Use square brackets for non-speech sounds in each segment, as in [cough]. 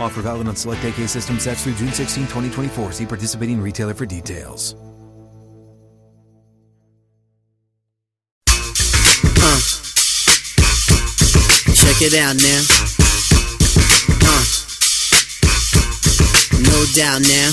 Offer valid on select AK system sets through June 16, 2024. See participating retailer for details. Uh. Check it out now. Uh. No doubt now.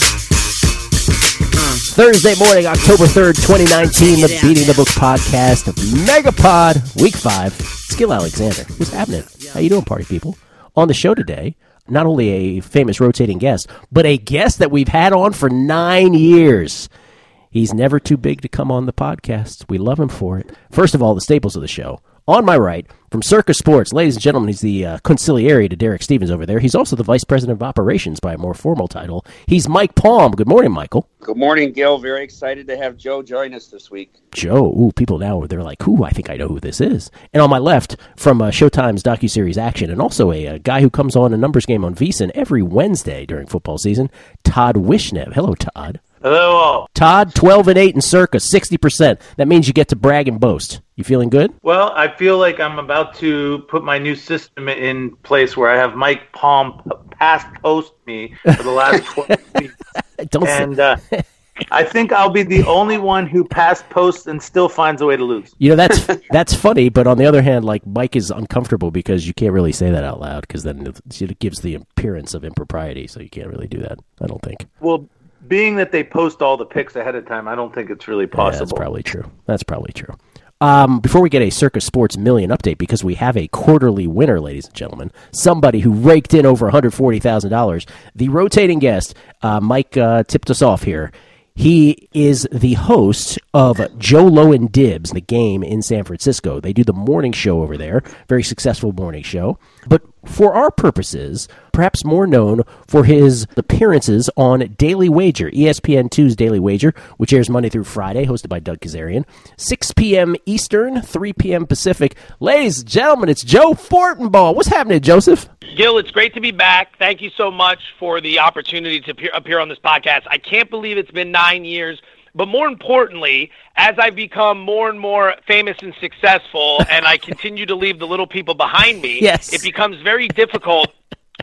Uh. Thursday morning, October 3rd, 2019, the Beating the Book podcast of Megapod, Week 5. Skill Alexander. What's happening? How you doing, party people? On the show today, not only a famous rotating guest, but a guest that we've had on for nine years. He's never too big to come on the podcast. We love him for it. First of all, the staples of the show. On my right, from Circa Sports, ladies and gentlemen, he's the uh, conciliary to Derek Stevens over there. He's also the vice president of operations by a more formal title. He's Mike Palm. Good morning, Michael. Good morning, Gil. Very excited to have Joe join us this week. Joe, ooh, people now they're like, "Ooh, I think I know who this is." And on my left, from uh, Showtime's docuseries Action, and also a, a, guy who comes on a numbers game on VSiN every Wednesday during football season, Todd Wishnev. Hello, Todd. Hello, all. Todd, 12 and 8 in Circa, 60%. That means you get to brag and boast. You feeling good? Well, I feel like I'm about to put my new system in place where I have Mike Palm pass post me for the last [laughs] 12 weeks. Don't and uh, I think I'll be the only one who pass posts and still finds a way to lose. You know, that's [laughs] that's funny, but on the other hand, like Mike is uncomfortable because you can't really say that out loud because then it gives the appearance of impropriety, so you can't really do that, I don't think. Well, being that they post all the picks ahead of time, I don't think it's really possible. Yeah, that's probably true. That's probably true. Um, before we get a Circa Sports Million update, because we have a quarterly winner, ladies and gentlemen, somebody who raked in over $140,000, the rotating guest, uh, Mike uh, tipped us off here. He is the host of Joe Low and Dibs, the game in San Francisco. They do the morning show over there, very successful morning show. But for our purposes, perhaps more known for his appearances on Daily Wager, ESPN2's Daily Wager, which airs Monday through Friday, hosted by Doug Kezirian, 6 p.m. Eastern, 3 p.m. Pacific. Ladies and gentlemen, it's Joe Fortenbaugh. What's happening, Joseph? Gil, it's great to be back. Thank you so much for the opportunity to appear on this podcast. I can't believe it's been nine years. But more importantly, as I become more and more famous and successful, and I [laughs] continue to leave the little people behind me, yes. it becomes very difficult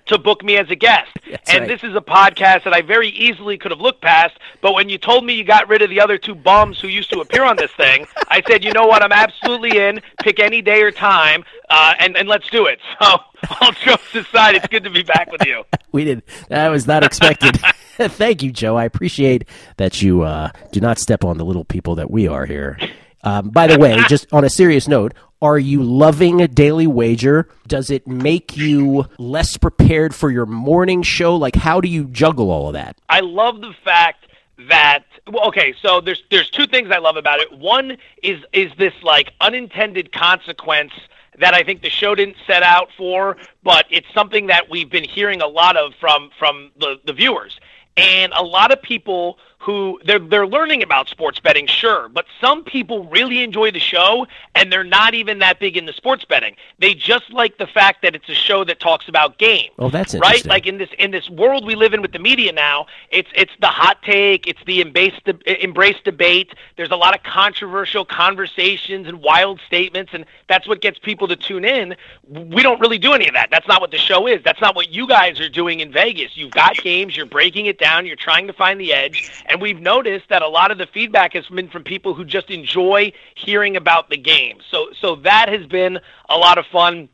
to book me as a guest. That's and right. this is a podcast that I very easily could have looked past. But when you told me you got rid of the other two bums who used to appear on this thing, [laughs] I said, you know what? I'm absolutely in. Pick any day or time, uh, and and let's do it. [laughs] So all jokes aside, it's good to be back with you. We did. That was not expected. [laughs] Thank you, Joe. I appreciate that you uh, do not step on the little people that we are here. Um, by the way, just on a serious note, are you loving a daily wager? Does it make you less prepared for your morning show? Like, how do you juggle all of that? I love the fact that well, okay, so there's there's two things I love about it. One is is this like unintended consequence that I think the show didn't set out for, but it's something that we've been hearing a lot of from from the, the viewers. And a lot of people who they're they're learning about sports betting, sure, but some people really enjoy the show and they're not even that big into sports betting. They just like the fact that it's a show that talks about games. Oh, that's right. Like in this in this world we live in with the media now, it's it's the hot take, it's the embrace the embrace debate. There's a lot of controversial conversations and wild statements, and that's what gets people to tune in. We don't really do any of that. That's not what the show is. That's not what you guys are doing in Vegas. You've got games, you're breaking it down, you're trying to find the edge, and we've noticed that a lot of the feedback has been from people who just enjoy hearing about the game. So so that has been a lot of fun.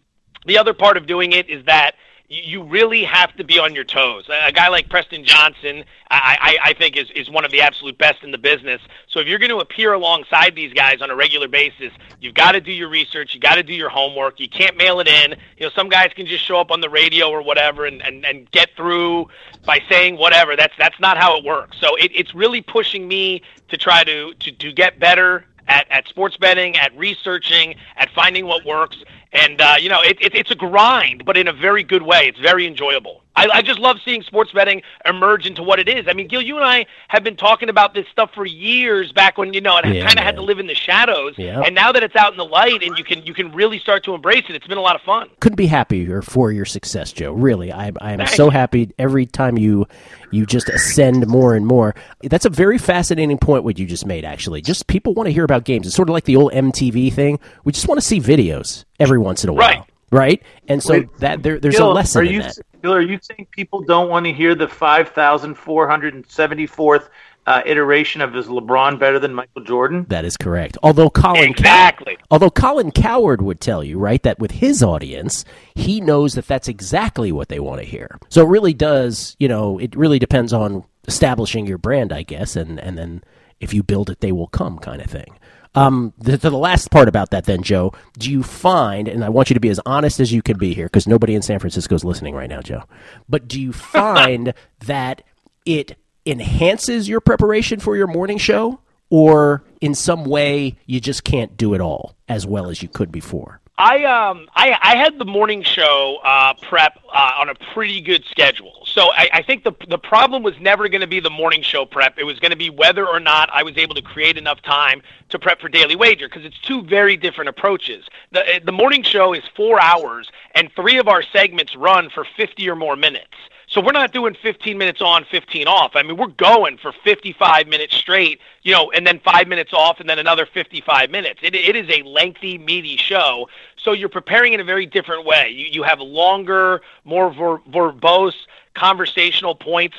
The other part of doing it is that you really have to be on your toes. A guy like Preston Johnson, I, I, I think, is, is one of the absolute best in the business. So if you're going to appear alongside these guys on a regular basis, you've got to do your research. You've got to do your homework. You can't mail it in. You know, some guys can just show up on the radio or whatever and, and, and get through by saying whatever. That's that's not how it works. So it, it's really pushing me to try to, to, to get better at, at sports betting, at researching, at finding what works. And, uh, you know, it, it, it's a grind, but in a very good way. It's very enjoyable. I, I just love seeing sports betting emerge into what it is. I mean, Gil, you and I have been talking about this stuff for years back when, you know, it Yeah, kind of had to live in the shadows. Yeah. And now that it's out in the light and you can you can really start to embrace it, it's been a lot of fun. couldn't be happier for your success, Joe. Really, I, I am Thank so happy every time you you just ascend more and more. That's a very fascinating point what you just made. Actually, just people want to hear about games. It's sort of like the old MTV thing. We just want to see videos every once in a Right. while, right? And so Wait, that there, there's Gil, a lesson are you. Gil, are you saying people don't want to hear the 5,474th uh, iteration of is LeBron better than Michael Jordan? That is correct. Although Colin Cow- Exactly. although Colin Cowherd would tell you, right, that with his audience, he knows that that's exactly what they want to hear. So it really does, you know, it really depends on establishing your brand, I guess, and and then if you build it, they will come, kind of thing. Um, the, the last part about that, then, Joe, do you find, and I want you to be as honest as you can be here, because nobody in San Francisco is listening right now, Joe, but do you [laughs] find that it enhances your preparation for your morning show, or in some way you just can't do it all as well as you could before? I um I, I had the morning show uh, prep uh, on a pretty good schedule. So I, I think the the problem was never going to be the morning show prep. It was going to be whether or not I was able to create enough time to prep for Daily Wager because it's two very different approaches. The eh, the morning show is four hours and three of our segments run for fifty or more minutes. So we're not doing 15 minutes on, 15 off. I mean, we're going for 55 minutes straight, you know, and then five minutes off and then another 55 minutes. It, it is a lengthy, meaty show. So you're preparing in a very different way. You, you have longer, more ver- verbose conversational points.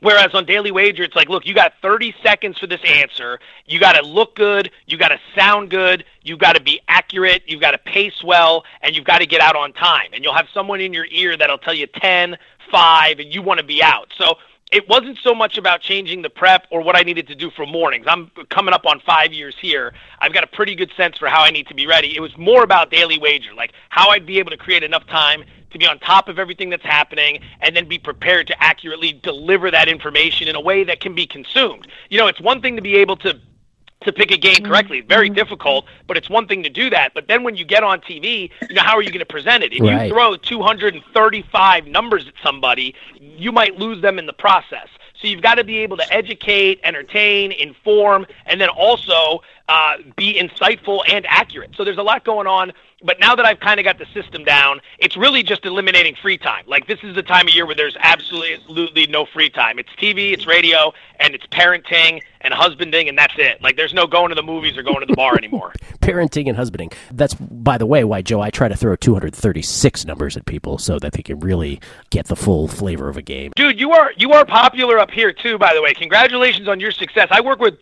Whereas on Daily Wager, it's like, look, you got 30 seconds for this answer. You got to look good. You got to sound good. You got to be accurate. You've got to pace well, and you've got to get out on time. And you'll have someone in your ear that'll tell you 10, 5, and you want to be out. So it wasn't so much about changing the prep or what I needed to do for mornings. I'm coming up on five years here. I've got a pretty good sense for how I need to be ready. It was more about Daily Wager, like how I'd be able to create enough time to be on top of everything that's happening and then be prepared to accurately deliver that information in a way that can be consumed. You know, it's one thing to be able to to pick a game mm-hmm. correctly. It's very mm-hmm. difficult, but it's one thing to do that. But then when you get on TV, you know, how are you going to present it? If Right. you throw 235 numbers at somebody, you might lose them in the process. So you've got to be able to educate, entertain, inform, and then also uh, be insightful and accurate. So there's a lot going on. But now that I've kind of got the system down, it's really just eliminating free time. Like this is the time of year where there's absolutely, absolutely no free time. It's TV, it's radio, and it's parenting and husbanding, and that's it. Like there's no going to the movies or going to the bar [laughs] anymore. Parenting and husbanding. That's, by the way, why, Joe, I try to throw 236 numbers at people so that they can really get the full flavor of a game. Dude, you are you are popular up here too. By the way, congratulations on your success. I work with,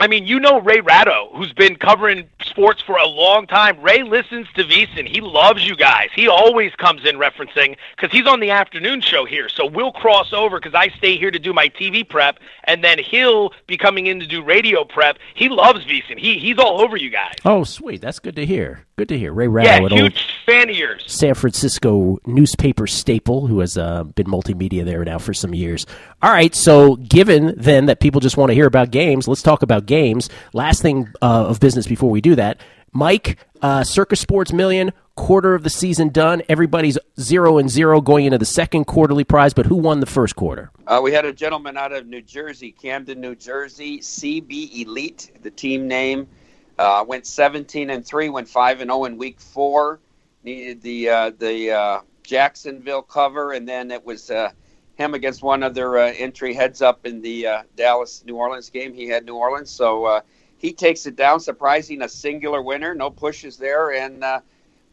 I mean, you know Ray Ratto, who's been covering sports for a long time. Ray listens to VSiN. He loves you guys. He always comes in referencing because he's on the afternoon show here. So we'll cross over because I stay here to do my TV prep, and then he'll be coming in to do radio prep. He loves VSiN. He he's all over you guys. Oh, sweet. That's good to hear. Good to hear. Ray Yeah, Ratto, an old huge fan of yours. San Francisco newspaper staple who has uh, been multimedia there now for some years. All right, so given then that people just want to hear about games, let's talk about games. Last thing uh, of business before we do that, Mike, uh, Circa Sports Million, quarter of the season done. Everybody's zero and zero going into the second quarterly prize, but who won the first quarter? Uh, we had a gentleman out of New Jersey, Camden, New Jersey, CB Elite, the team name. Uh, went 17 and three, went five and 0 in week four. Needed the uh, the uh, Jacksonville cover, and then it was uh, him against one other uh, entry heads up in the uh, Dallas New Orleans game. He had New Orleans, so he takes it down, surprising a singular winner, no pushes there, and uh,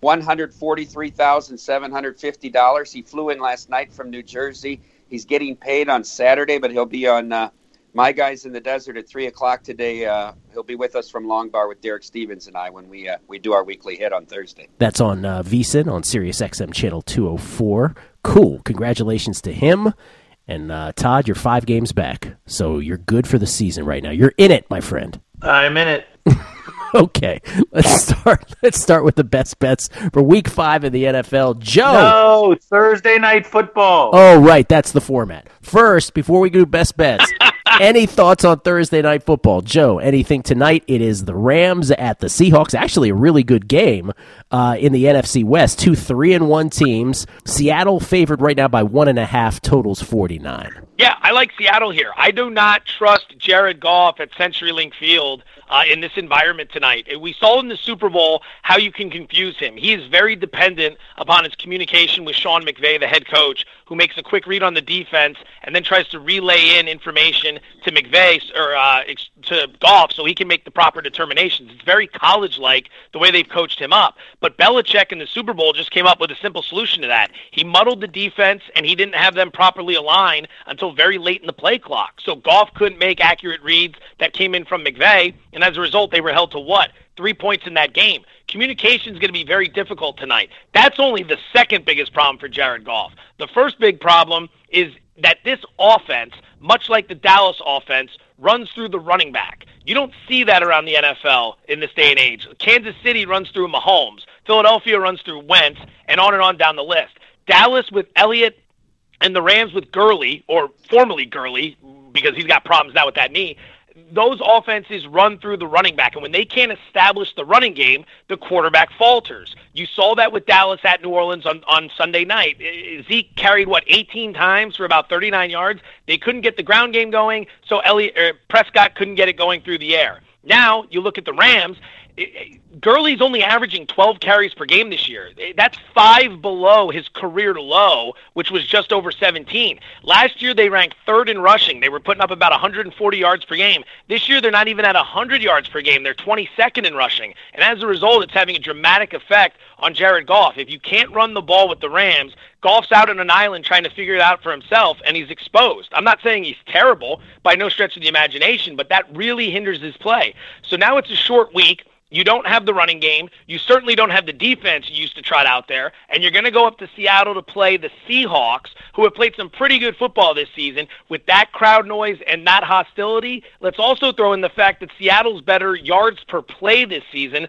one hundred forty-three thousand seven hundred fifty dollars. He flew in last night from New Jersey. He's getting paid on Saturday, but he'll be on my guys in the desert at three o'clock today. Uh, he'll be with us from Long Bar with Derek Stevens and I when we uh, we do our weekly hit on Thursday. That's on uh, VSIN on Sirius XM channel 204. Cool. Congratulations to him. And uh, Todd, you're five games back, so you're good for the season right now. You're in it, my friend. I'm in it. [laughs] Okay, let's start. [laughs] Let's start with the best bets for Week Five of the NFL. Joe. No, Thursday night football. Oh, right. That's the format. First, before we do best bets, [laughs] any thoughts on Thursday night football? Joe, anything tonight? It is the Rams at the Seahawks. Actually, a really good game uh, in the NFC West. Two three and one teams. Seattle favored right now by one and a half. Totals forty nine. Yeah, I like Seattle here. I do not trust Jared Goff at CenturyLink Field uh, in this environment tonight. We saw in the Super Bowl how you can confuse him. He is very dependent upon his communication with Sean McVay, the head coach, who makes a quick read on the defense and then tries to relay in information to McVay or uh, to Goff so he can make the proper determinations. It's very college-like the way they've coached him up. But Belichick in the Super Bowl just came up with a simple solution to that. He muddled the defense and he didn't have them properly aligned until very late in the play clock. So Goff couldn't make accurate reads that came in from McVay, and as a result, they were held to what? Three points in that game. Communication is going to be very difficult tonight. That's only the second biggest problem for Jared Goff. The first big problem is that this offense, much like the Dallas offense, runs through the running back. You don't see that around the NFL in this day and age. Kansas City runs through Mahomes. Philadelphia runs through Wentz, and on and on down the list. Dallas with Elliott and the Rams with Gurley, or formerly Gurley, because he's got problems now with that knee, those offenses run through the running back. And when they can't establish the running game, the quarterback falters. You saw that with Dallas at New Orleans on, on Sunday night. Zeke carried, what, 18 times for about 39 yards? They couldn't get the ground game going, so Elliott, er, Prescott couldn't get it going through the air. Now you look at the Rams, Gurley's only averaging 12 carries per game this year. That's five below his career low, which was just over 17. Last year, they ranked third in rushing. They were putting up about 140 yards per game. This year, they're not even at 100 yards per game. They're 22nd in rushing. And as a result, it's having a dramatic effect on Jared Goff. If you can't run the ball with the Rams, Goff's out on an island trying to figure it out for himself, and he's exposed. I'm not saying he's terrible by no stretch of the imagination, but that really hinders his play. So now it's a short week. You don't have the running game. You certainly don't have the defense you used to trot out there. And you're going to go up to Seattle to play the Seahawks, who have played some pretty good football this season. With that crowd noise and that hostility, let's also throw in the fact that Seattle's better yards per play this season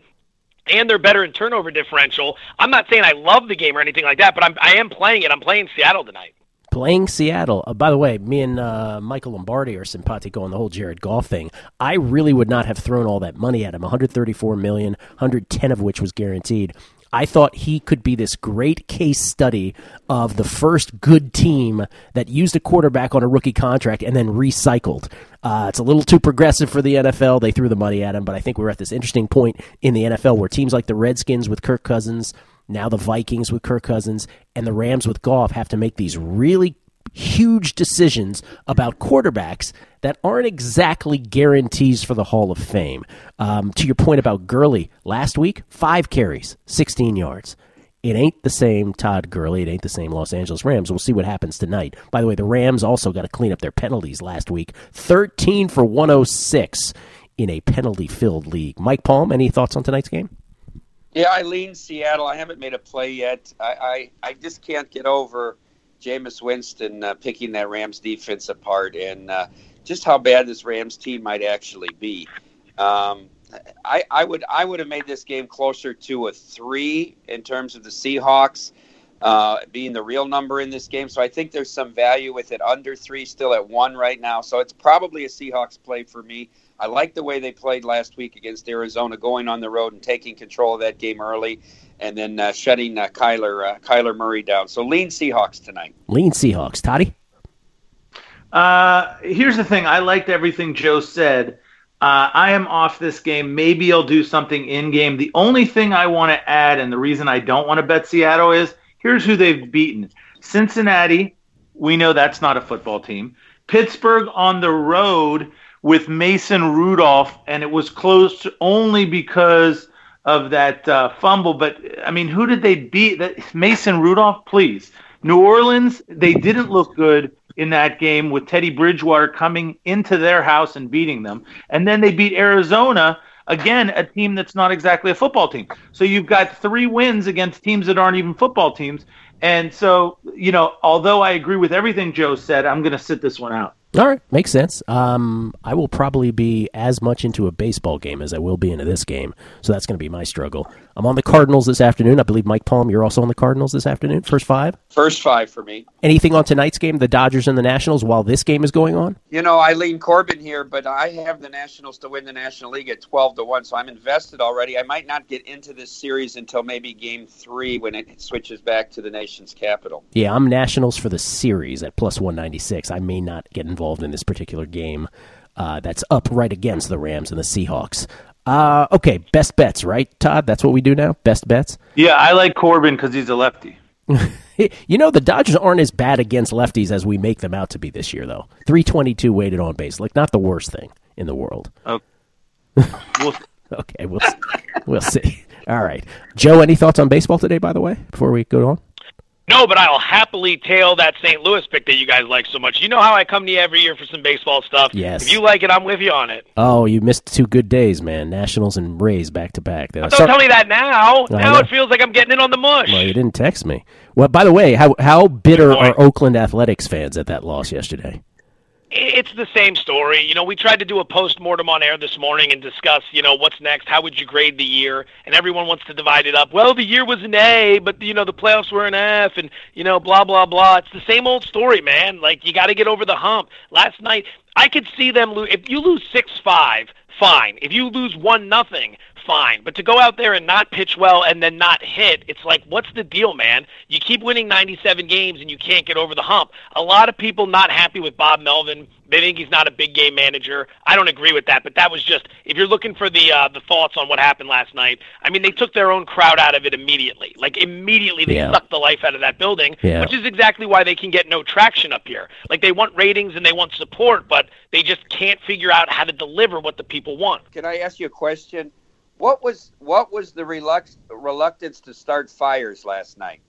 and they're better in turnover differential. I'm not saying I love the game or anything like that, but I'm, I am playing it. I'm playing Seattle tonight. Playing Seattle. Uh, by the way, me and uh, Michael Lombardi are simpatico on the whole Jared Goff thing. I really would not have thrown all that money at him. 134 million, 110 of which was guaranteed. I thought he could be this great case study of the first good team that used a quarterback on a rookie contract and then recycled. Uh, it's a little too progressive for the NFL. They threw the money at him, but I think we're at this interesting point in the NFL where teams like the Redskins with Kirk Cousins, now the Vikings with Kirk Cousins, and the Rams with Goff have to make these really huge decisions about quarterbacks that aren't exactly guarantees for the Hall of Fame. Um, to your point about Gurley, last week, five carries, 16 yards. It ain't the same Todd Gurley. It ain't the same Los Angeles Rams. We'll see what happens tonight. By the way, the Rams also got to clean up their penalties last week 13 for 106 in a penalty filled league. Mike Palm, any thoughts on tonight's game? Yeah, I lean Seattle. I haven't made a play yet. I, I, I just can't get over Jameis Winston uh, picking that Rams defense apart and uh, just how bad this Rams team might actually be. Um, I, I would I would have made this game closer to a three in terms of the Seahawks, uh, being the real number in this game. So I think there's some value with it under three, still at one right now. So it's probably a Seahawks play for me. I like the way they played last week against Arizona, going on the road and taking control of that game early, and then uh, shutting uh, Kyler uh, Kyler Murray down. So lean Seahawks tonight. Lean Seahawks. Toddy? Uh, here's the thing. I liked everything Joe said. Uh, I am off this game. Maybe I'll do something in game. The only thing I want to add, and the reason I don't want to bet Seattle is here's who they've beaten Cincinnati. We know that's not a football team. Pittsburgh on the road with Mason Rudolph, and it was close only because of that uh, fumble. But I mean, who did they beat? That Mason Rudolph, please. New Orleans, they didn't look good in that game with Teddy Bridgewater coming into their house and beating them. And then they beat Arizona, again, a team that's not exactly a football team. So you've got three wins against teams that aren't even football teams. And so, you know, although I agree with everything Joe said, I'm going to sit this one out. All right, makes sense. Um, I will probably be as much into a baseball game as I will be into this game, so that's going to be my struggle. I'm on the Cardinals this afternoon. I believe Mike Palm, you're also on the Cardinals this afternoon. First five. First five for me. Anything on tonight's game, the Dodgers and the Nationals, while this game is going on? You know, I lean Corbin here, but I have the Nationals to win the National League at twelve to one, so I'm invested already. I might not get into this series until maybe Game Three when it switches back to the nation's capital. Yeah, I'm Nationals for the series at plus 196. I may not get involved in this particular game. Uh, that's up right against the Rams and the Seahawks. Uh, okay, best bets, right, Todd? That's what we do now. Best bets. Yeah, I like Corbin because he's a lefty. [laughs] you know the Dodgers aren't as bad against lefties as we make them out to be this year, though. Three twenty-two weighted on base, like not the worst thing in the world. Oh. [laughs] We'll, Okay, we'll see. we'll see. All right, Joe. Any thoughts on baseball today? By the way, before we go on. No, but I'll happily tail that St. Louis pick that you guys like so much. You know how I come to you every year for some baseball stuff. Yes. If you like it, I'm with you on it. Oh, you missed two good days, man. Nationals and Rays back to back. Don't sorry- tell me that now. I Now know. it feels like I'm getting in on the mush. Well, you didn't text me. Well, by the way, how how bitter are Oakland Athletics fans at that loss yesterday? It's the same story. You know, we tried to do a post mortem on air this morning and discuss, you know, what's next, how would you grade the year, and everyone wants to divide it up. Well, the year was an A, but you know, the playoffs were an F, and you know, blah blah blah. It's the same old story, man. Like you got to get over the hump. Last night, I could see them lose. If you lose six five, fine. If you lose one nothing, fine. But to go out there and not pitch well and then not hit, it's like, what's the deal, man? You keep winning 97 games and you can't get over the hump. A lot of people not happy with Bob Melvin. They think he's not a big game manager. I don't agree with that, but that was just if you're looking for the uh, the thoughts on what happened last night. I mean, they took their own crowd out of it immediately. Like immediately, they Yeah. sucked the life out of that building, Yeah. which is exactly why they can get no traction up here. Like they want ratings and they want support, but they just can't figure out how to deliver what the people want. Can I ask you a question? What was what was the reluct- reluctance to start Fiers last night?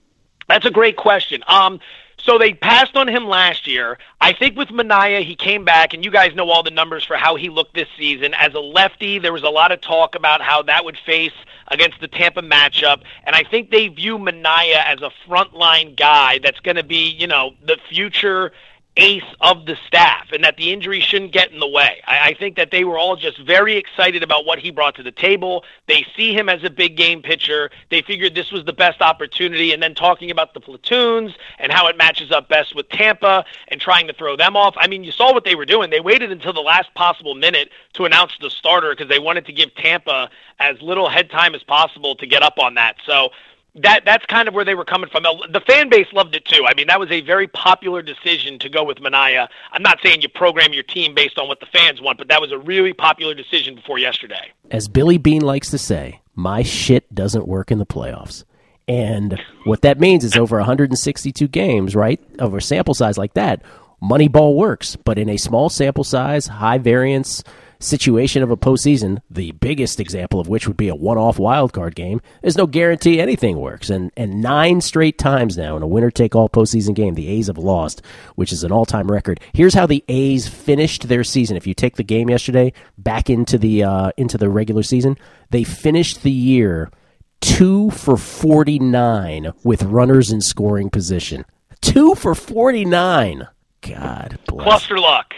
That's a great question. Um, so they passed on him last year. I think with Manaea, he came back, and you guys know all the numbers for how he looked this season. As a lefty, there was a lot of talk about how that would face against the Tampa matchup, and I think they view Manaea as a frontline guy that's going to be, you know, the future ace of the staff and that the injury shouldn't get in the way. I, I think that they were all just very excited about what he brought to the table. They see him as a big game pitcher. They figured this was the best opportunity. And then talking about the platoons and how it matches up best with Tampa and trying to throw them off. I mean, you saw what they were doing. They waited until the last possible minute to announce the starter because they wanted to give Tampa as little head time as possible to get up on that. So that that's kind of where they were coming from. The fan base loved it too. I mean, that was a very popular decision to go with Manaea. I'm not saying you program your team based on what the fans want, but that was a really popular decision before yesterday. As Billy Beane likes to say, my shit doesn't work in the playoffs. And what that means is over 162 games, right? Over a sample size like that, Moneyball works. But in a small sample size, high variance situation of a postseason, the biggest example of which would be a one-off wild card game, there's no guarantee anything works. And and nine straight times now in a winner-take-all postseason game, the A's have lost, which is an all-time record. Here's how the A's finished their season. If you take the game yesterday back into the uh, into the regular season, they finished the year two for 49 with runners in scoring position. Two for 49. God bless. Cluster luck.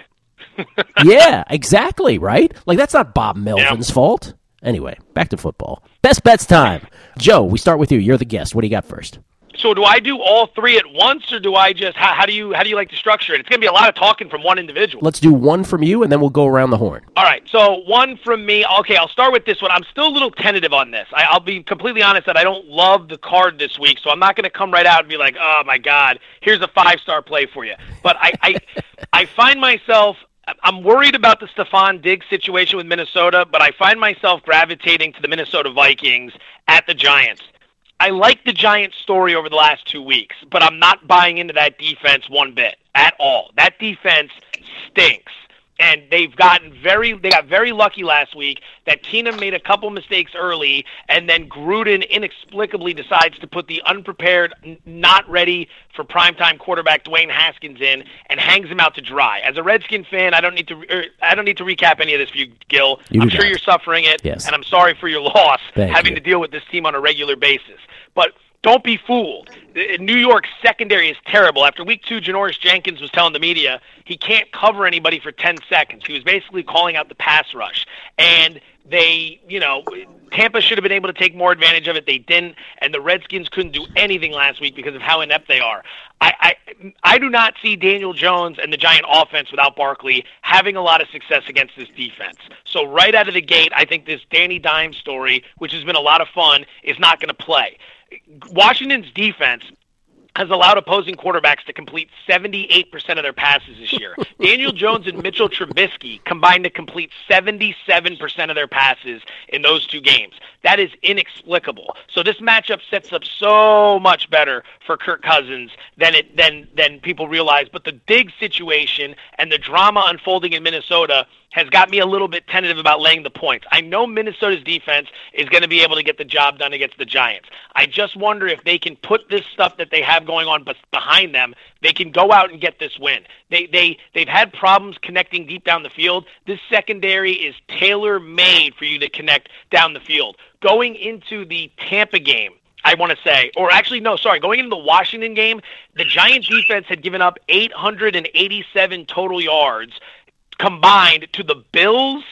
[laughs] yeah, exactly, right? Like, that's not Bob Melvin's fault. Anyway, back to football. Best bets time. Joe, we start with you. You're the guest. What do you got first? So do I do all three at once, or do I just how, how do you how do you like to structure it? It's going to be a lot of talking from one individual. Let's do one from you, and then we'll go around the horn. All right, so one from me. Okay, I'll start with this one. I'm still a little tentative on this. I, I'll be completely honest that I don't love the card this week, so I'm not going to come right out and be like, "Oh my God, here's a five star play for you." But I, I, [laughs] I find myself I'm worried about the Stefon Diggs situation with Minnesota, but I find myself gravitating to the Minnesota Vikings at the Giants. I like the Giants story over the last two weeks, but I'm not buying into that defense one bit at all. That defense stinks and they've gotten very they got very lucky last week that Tina made a couple mistakes early and then Gruden inexplicably decides to put the unprepared not ready for primetime quarterback Dwayne Haskins in and hangs him out to dry. As a Redskin fan, I don't need to er, I don't need to recap any of this for you Gil. You I'm sure not. you're suffering it Yes. and I'm sorry for your [laughs] loss Thank having you. to deal with this team on a regular basis. But don't be fooled. New York's secondary is terrible. After week two, Janoris Jenkins was telling the media he can't cover anybody for 10 seconds. He was basically calling out the pass rush. And they, you know, Tampa should have been able to take more advantage of it. They didn't. And the Redskins couldn't do anything last week because of how inept they are. I, I, I do not see Daniel Jones and the Giant offense without Barkley having a lot of success against this defense. So right out of the gate, I think this Danny Dimes story, which has been a lot of fun, is not going to play. Washington's defense has allowed opposing quarterbacks to complete 78% of their passes this year. [laughs] Daniel Jones and Mitchell Trubisky combined to complete 77% of their passes in those two games. That is inexplicable. So this matchup sets up so much better for Kirk Cousins than it than than people realize. But the Diggs situation and the drama unfolding in Minnesota has got me a little bit tentative about laying the points. I know Minnesota's defense is going to be able to get the job done against the Giants. I just wonder if they can put this stuff that they have going on behind them, they can go out and get this win. They they they've had problems connecting deep down the field. This secondary is tailor made for you to connect down the field. Going into the Tampa game, I want to say, or actually, no, sorry, going into the Washington game, the Giant defense had given up 887 total yards combined to the Bills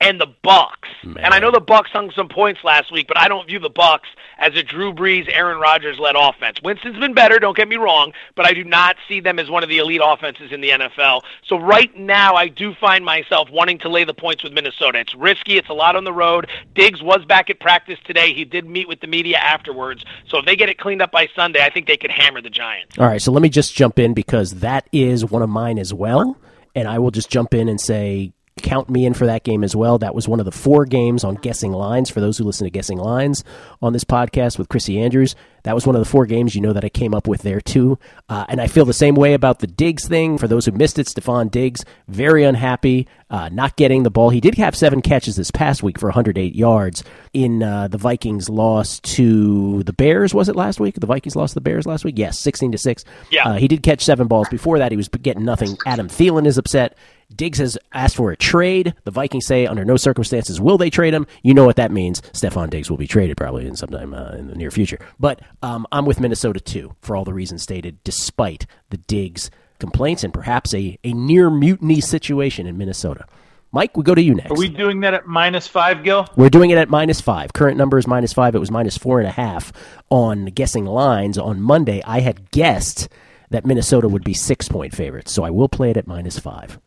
and the Bucks. And I know the Bucks hung some points last week, but I don't view the Bucks as a Drew Brees, Aaron Rodgers led offense. Winston's been better, don't get me wrong, but I do not see them as one of the elite offenses in the NFL. So right now I do find myself wanting to lay the points with Minnesota. It's risky, it's a lot on the road. Diggs was back at practice today. He did meet with the media afterwards. So if they get it cleaned up by Sunday, I think they could hammer the Giants. All right, so let me just jump in because that is one of mine as well, and I will just jump in and say count me in for that game as well. That was one of the four games on guessing lines for those who listen to guessing lines on this podcast with Chrissy Andrews. That was one of the four games you know that I came up with there too, uh, and I feel the same way about the Diggs thing. For those who missed it, Stefon Diggs very unhappy, uh, not getting the ball. He did have seven catches this past week for 108 yards in uh, the Vikings loss to the Bears. Was it last week? The Vikings lost to the Bears last week. Yes, 16 to six. Yeah. Uh, he did catch seven balls. Before that, he was getting nothing. Adam Thielen is upset. Diggs has asked for a trade. The Vikings say under no circumstances will they trade him. You know what that means. Stefon Diggs will be traded probably in sometime uh, in the near future. But um, I'm with Minnesota too for all the reasons stated, despite the Diggs complaints and perhaps a, a near mutiny situation in Minnesota. Mike, we go to you next. Are we doing that at minus five, Gil? We're doing it at minus five. Current number is minus five. It was minus four and a half on guessing lines on Monday. I had guessed that Minnesota would be six point favorites, so I will play it at minus five.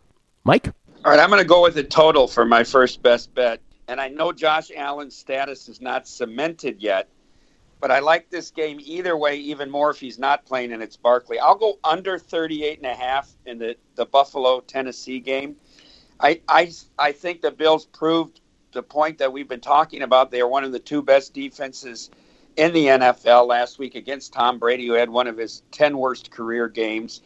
Mike? All right, I'm going to go with a total for my first best bet. And I know Josh Allen's status is not cemented yet, but I like this game either way, even more if he's not playing and it's Barkley. I'll go under 38 and a half in the, the Buffalo Tennessee game. I, I, I think the Bills proved the point that we've been talking about. They are one of the two best defenses in the NFL last week against Tom Brady, who had one of his 10 worst career games.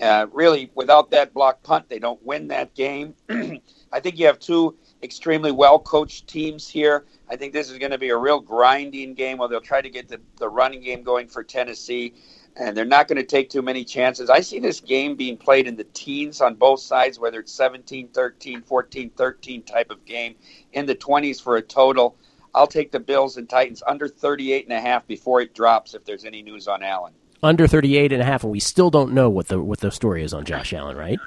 Uh, really, without that block punt, they don't win that game. [clears throat] I think you have two extremely well coached teams here. I think this is going to be a real grinding game where they'll try to get the, the running game going for Tennessee, and they're not going to take too many chances. I see this game being played in the teens on both sides, whether it's 17 13, 14 13 type of game, in the 20s for a total. I'll take the Bills and Titans under 38 and a half before it drops if there's any news on Allen. Under 38 and a half, and we still don't know what the what the story is on Josh Allen, right?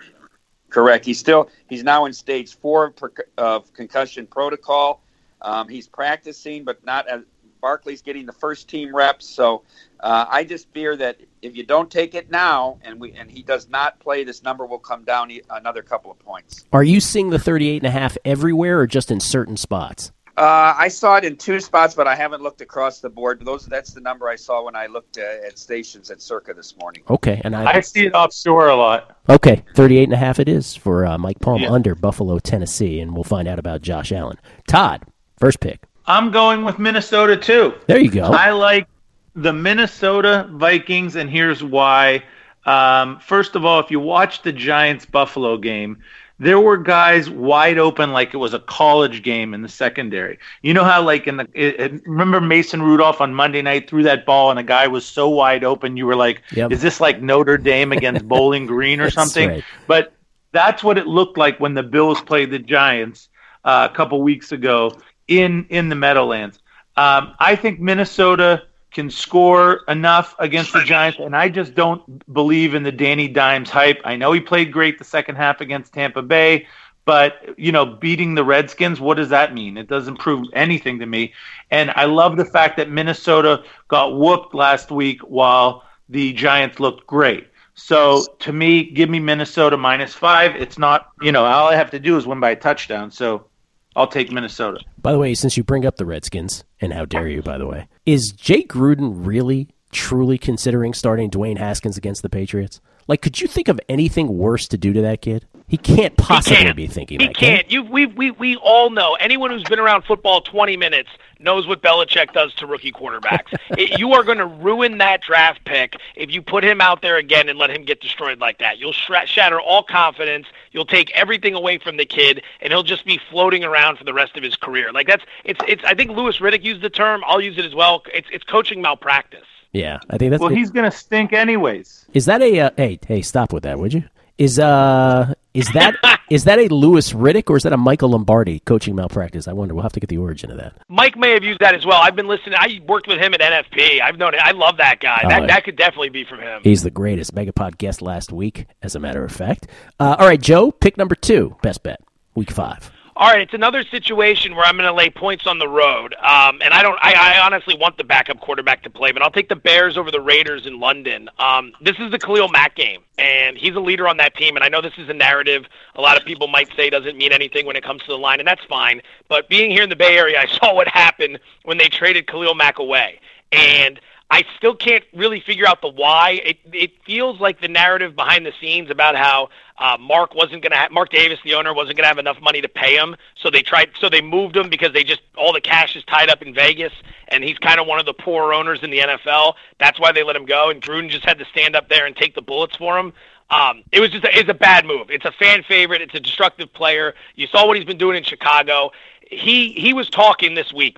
Correct. He's still he's now in stage four of, concussion protocol. Um, he's practicing, but not as Barkley's getting the first team reps. So uh, I just fear that if you don't take it now, and we and he does not play, this number will come down another couple of points. Are you seeing the 38 and a half everywhere or just in certain spots? Uh, I saw it in two spots, but I haven't looked across the board. Those that's the number I saw when I looked uh, at stations at Circa this morning. Okay, and I, I see it offshore a lot. okay, 38 and a half it is for uh, Mike Palm Yeah. under Buffalo, Tennessee, and we'll find out about Josh Allen. Todd, first pick. I'm going with Minnesota too. There you go. I like the Minnesota Vikings, and here's why. Um, first of all, if you watch the Giants Buffalo game, there were guys wide open like it was a college game in the secondary. You know how, like, in the it, it- remember Mason Rudolph on Monday night threw that ball, and a guy was so wide open, you were like, Yep. "Is this like Notre Dame against Bowling Green or [laughs] something?" right. But that's what it looked like when the Bills played the Giants uh, a couple weeks ago in in the Meadowlands. Um, I think Minnesota can score enough against the Giants, and I just don't believe in the Danny Dimes hype. I know he played great the second half against Tampa Bay, but you know, beating the Redskins, what does that mean? It doesn't prove anything to me. And I love the fact that Minnesota got whooped last week while the Giants looked great. So to me, give me Minnesota minus five. It's not, you know, all I have to do is win by a touchdown. So I'll take Minnesota. By the way, since you bring up the Redskins, and how dare you, by the way, is Jay Gruden really, truly considering starting Dwayne Haskins against the Patriots? Like, could you think of anything worse to do to that kid? He can't possibly he can't. be thinking he that. can can't. You, we, we, we all know. Anyone who's been around football 20 minutes knows what Belichick does to rookie quarterbacks. [laughs] It- you are going to ruin that draft pick if you put him out there again and let him get destroyed like that. You'll shra- shatter all confidence. You'll take everything away from the kid, and he'll just be floating around for the rest of his career. Like that's it's it's. I think Louis Riddick used the term. I'll use it as well. It's it's coaching malpractice. Yeah, I think that's. Well, he's going to stink anyways. Is that a uh, hey hey stop with that would you? Is uh is that [laughs] is that a Louis Riddick or is that a Michael Lombardi coaching malpractice? I wonder. We'll have to get the origin of that. Mike may have used that as well. I've been listening. I worked with him at NFP. I've known it. I love that guy. Oh, that that could definitely be from him. He's the greatest Megapod guest last week, as a matter of fact. Uh, all right, Joe, pick number two, best bet, week five. All right, it's another situation where I'm going to lay points on the road, um, and I don't. I, I honestly want the backup quarterback to play, but I'll take the Bears over the Raiders in London. Um, this is the Khalil Mack game, and he's a leader on that team. And I know this is a narrative a lot of people might say doesn't mean anything when it comes to the line, and that's fine. But being here in the Bay Area, I [laughs] saw what happened when they traded Khalil Mack away, and I still can't really figure out the why. It it feels like the narrative behind the scenes about how uh, Mark wasn't going to ha- Mark Davis, the owner, wasn't going to have enough money to pay him, so they tried. So they moved him because they just all the cash is tied up in Vegas, and he's kind of one of the poorer owners in the NFL. That's why they let him go, and Gruden just had to stand up there and take the bullets for him. Um, it was just a, it's a bad move. It's a fan favorite. It's a destructive player. You saw what he's been doing in Chicago. He he was talking this week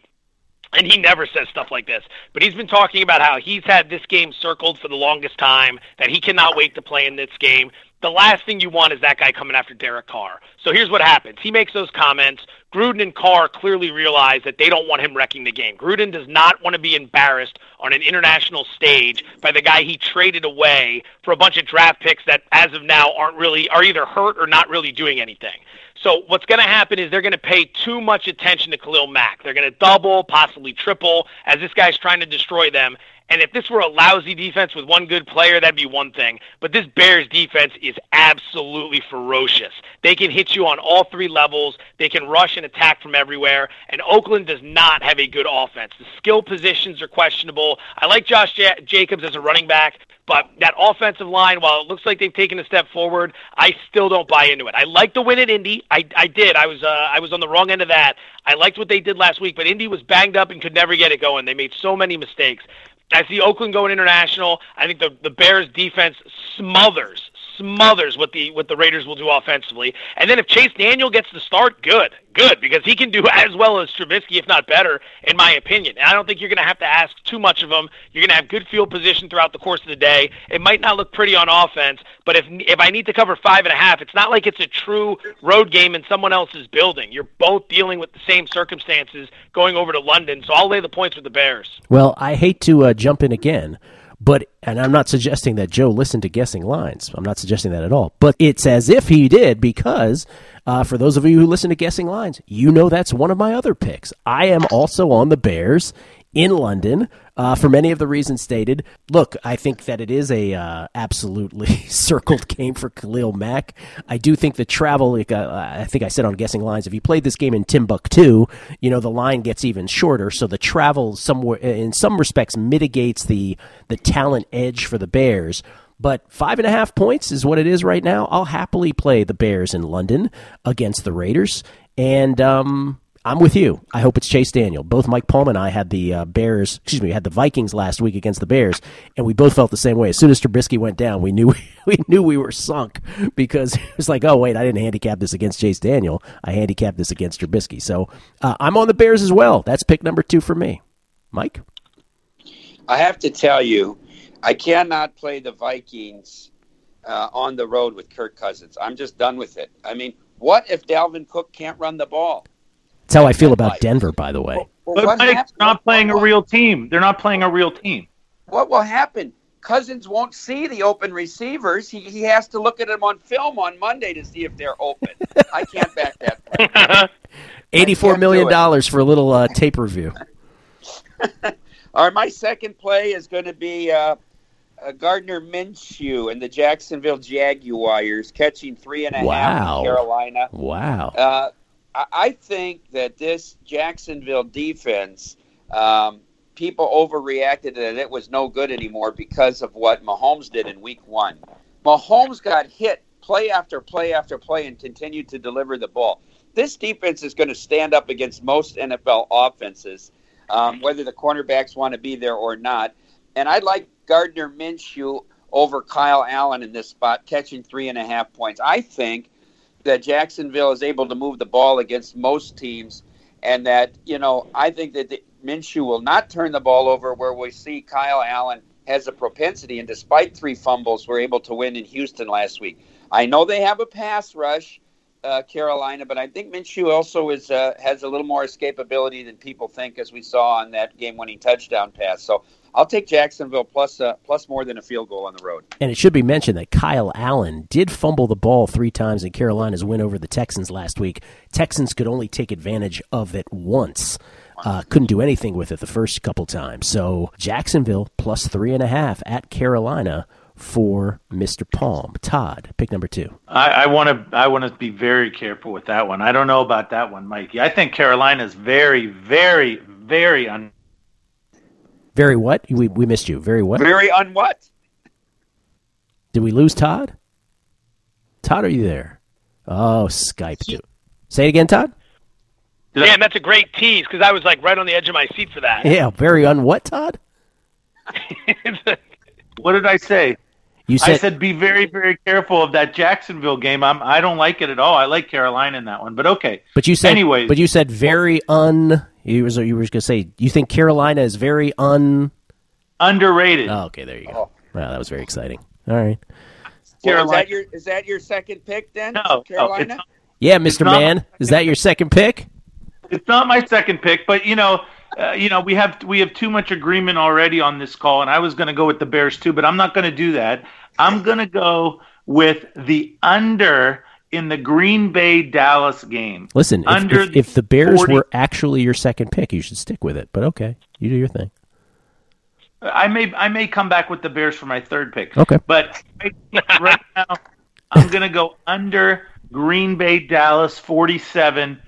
and he never says stuff like this, but he's been talking about how he's had this game circled for the longest time, that he cannot wait to play in this game. The last thing you want is that guy coming after Derek Carr. So here's what happens. He makes those comments. Gruden and Carr clearly realize that they don't want him wrecking the game. Gruden does not want to be embarrassed on an international stage by the guy he traded away for a bunch of draft picks that as of now aren't really are either hurt or not really doing anything. So what's going to happen is they're going to pay too much attention to Khalil Mack. They're going to double, possibly triple, as this guy's trying to destroy them. And if this were a lousy defense with one good player, that'd be one thing. But this Bears defense is absolutely ferocious. They can hit you on all three levels. They can rush and attack from everywhere. And Oakland does not have a good offense. The skill positions are questionable. I like Josh ja- Jacobs as a running back. But that offensive line, while it looks like they've taken a step forward, I still don't buy into it. I like the win at Indy. I, I did. I was uh, I was on the wrong end of that. I liked what they did last week, but Indy was banged up and could never get it going. They made so many mistakes. I see Oakland going international. I think the the Bears defense smothers smothers what the what the Raiders will do offensively. And then if Chase Daniel gets the start, good, good, because he can do [laughs] as well as Trubisky, if not better, in my opinion. And I don't think you're going to have to ask too much of him. You're going to have good field position throughout the course of the day. It might not look pretty on offense, but if if I need to cover five and a half, it's not like it's a true road game in someone else's building. You're both dealing with the same circumstances going over to London, so I'll lay the points with the Bears. Well, I hate to uh, jump in again, but and I'm not suggesting that Joe listened to guessing lines. I'm not suggesting that at all. But it's as if he did because uh, for those of you who listen to guessing lines, you know that's one of my other picks. I am also on the Bears in London uh, for many of the reasons stated. Look, I think that it is a uh, absolutely [laughs] circled game for Khalil Mack. I do think the travel, like uh, I think I said on guessing lines, if you played this game in Timbuktu, you know the line gets even shorter. So the travel somewhere, in some respects, mitigates the the talent edge for the Bears. But five and a half points is what it is right now. I'll happily play the Bears in London against the Raiders. And um, I'm with you. I hope it's Chase Daniel. Both Mike Palm and I had the uh, Bears, excuse me, had the Vikings last week against the Bears, and we both felt the same way. As soon as Trubisky went down, we knew [laughs] we knew we were sunk [laughs] because it was like, oh wait, I didn't handicap this against Chase Daniel. I handicapped this against Trubisky. So uh, I'm on the Bears as well. That's pick number two for me. Mike, I have to tell you, I cannot play the Vikings uh, on the road with Kirk Cousins. I'm just done with it. I mean, what if Dalvin Cook can't run the ball? That's how I feel about Denver, by the way. Well, but Mike, they're not playing a real team. They're not playing a real team. What will happen? Cousins won't see the open receivers. He, he has to look at them on film on Monday to see if they're open. I can't back that. [laughs] [laughs] Eighty-four million dollars for a little uh, tape review. [laughs] All right, my second play is going to be uh, uh, Gardner Minshew and the Jacksonville Jaguars catching three and a half wow. in Carolina. Wow. I think that this Jacksonville defense, um, people overreacted that it was no good anymore because of what Mahomes did in week one. Mahomes got hit play after play after play and continued to deliver the ball. This defense is going to stand up against most NFL offenses, um, whether the cornerbacks want to be there or not. And I like Gardner Minshew over Kyle Allen in this spot, catching three and a half points. I think that Jacksonville is able to move the ball against most teams, and that you know I think that the, Minshew will not turn the ball over. Where we see Kyle Allen has a propensity, and despite three fumbles, we're able to win in Houston last week. I know they have a pass rush, uh, Carolina, but I think Minshew also is uh, has a little more escapability than people think, as we saw on that game-winning touchdown pass. So I'll take Jacksonville plus, uh, plus more than a field goal on the road. And it should be mentioned that Kyle Allen did fumble the ball three times in Carolina's win over the Texans last week. Texans could only take advantage of it once. Uh, couldn't do anything with it the first couple times. So Jacksonville plus three and a half at Carolina for Mr. Palm. Todd, pick number two. I want to I want to be very careful with that one. I don't know about that one, Mikey. I think Carolina's very, very, very un- very what? We we missed you. Very what? Very on what? Did we lose Todd? Todd, are you there? Oh, Skype. Dude. Say it again, Todd. Damn, that's a great tease because I was like right on the edge of my seat for that. Yeah, very on what, Todd? [laughs] what did I say? You said, I said be very, very careful of that Jacksonville game. I'm I don't like it at all. I like Carolina in that one, but okay. But you said anyway. But you said very un. You was you were going to say you think Carolina is very un underrated. Oh, okay, there you go. Oh. Wow, that was very exciting. All right. Well, is that your is that your second pick then? No, Carolina. No, yeah, Mister Man, is that your second pick? It's not my second pick, but you know, uh, you know, we have we have too much agreement already on this call, and I was going to go with the Bears too, but I'm not going to do that. I'm going to go with the under in the Green Bay Dallas game. Listen, if, if, if, the Bears 40, were actually your second pick, you should stick with it. But okay, you do your thing. I may I may come back with the Bears for my third pick. Okay, but right, right [laughs] now I'm going to go under Green Bay Dallas 47.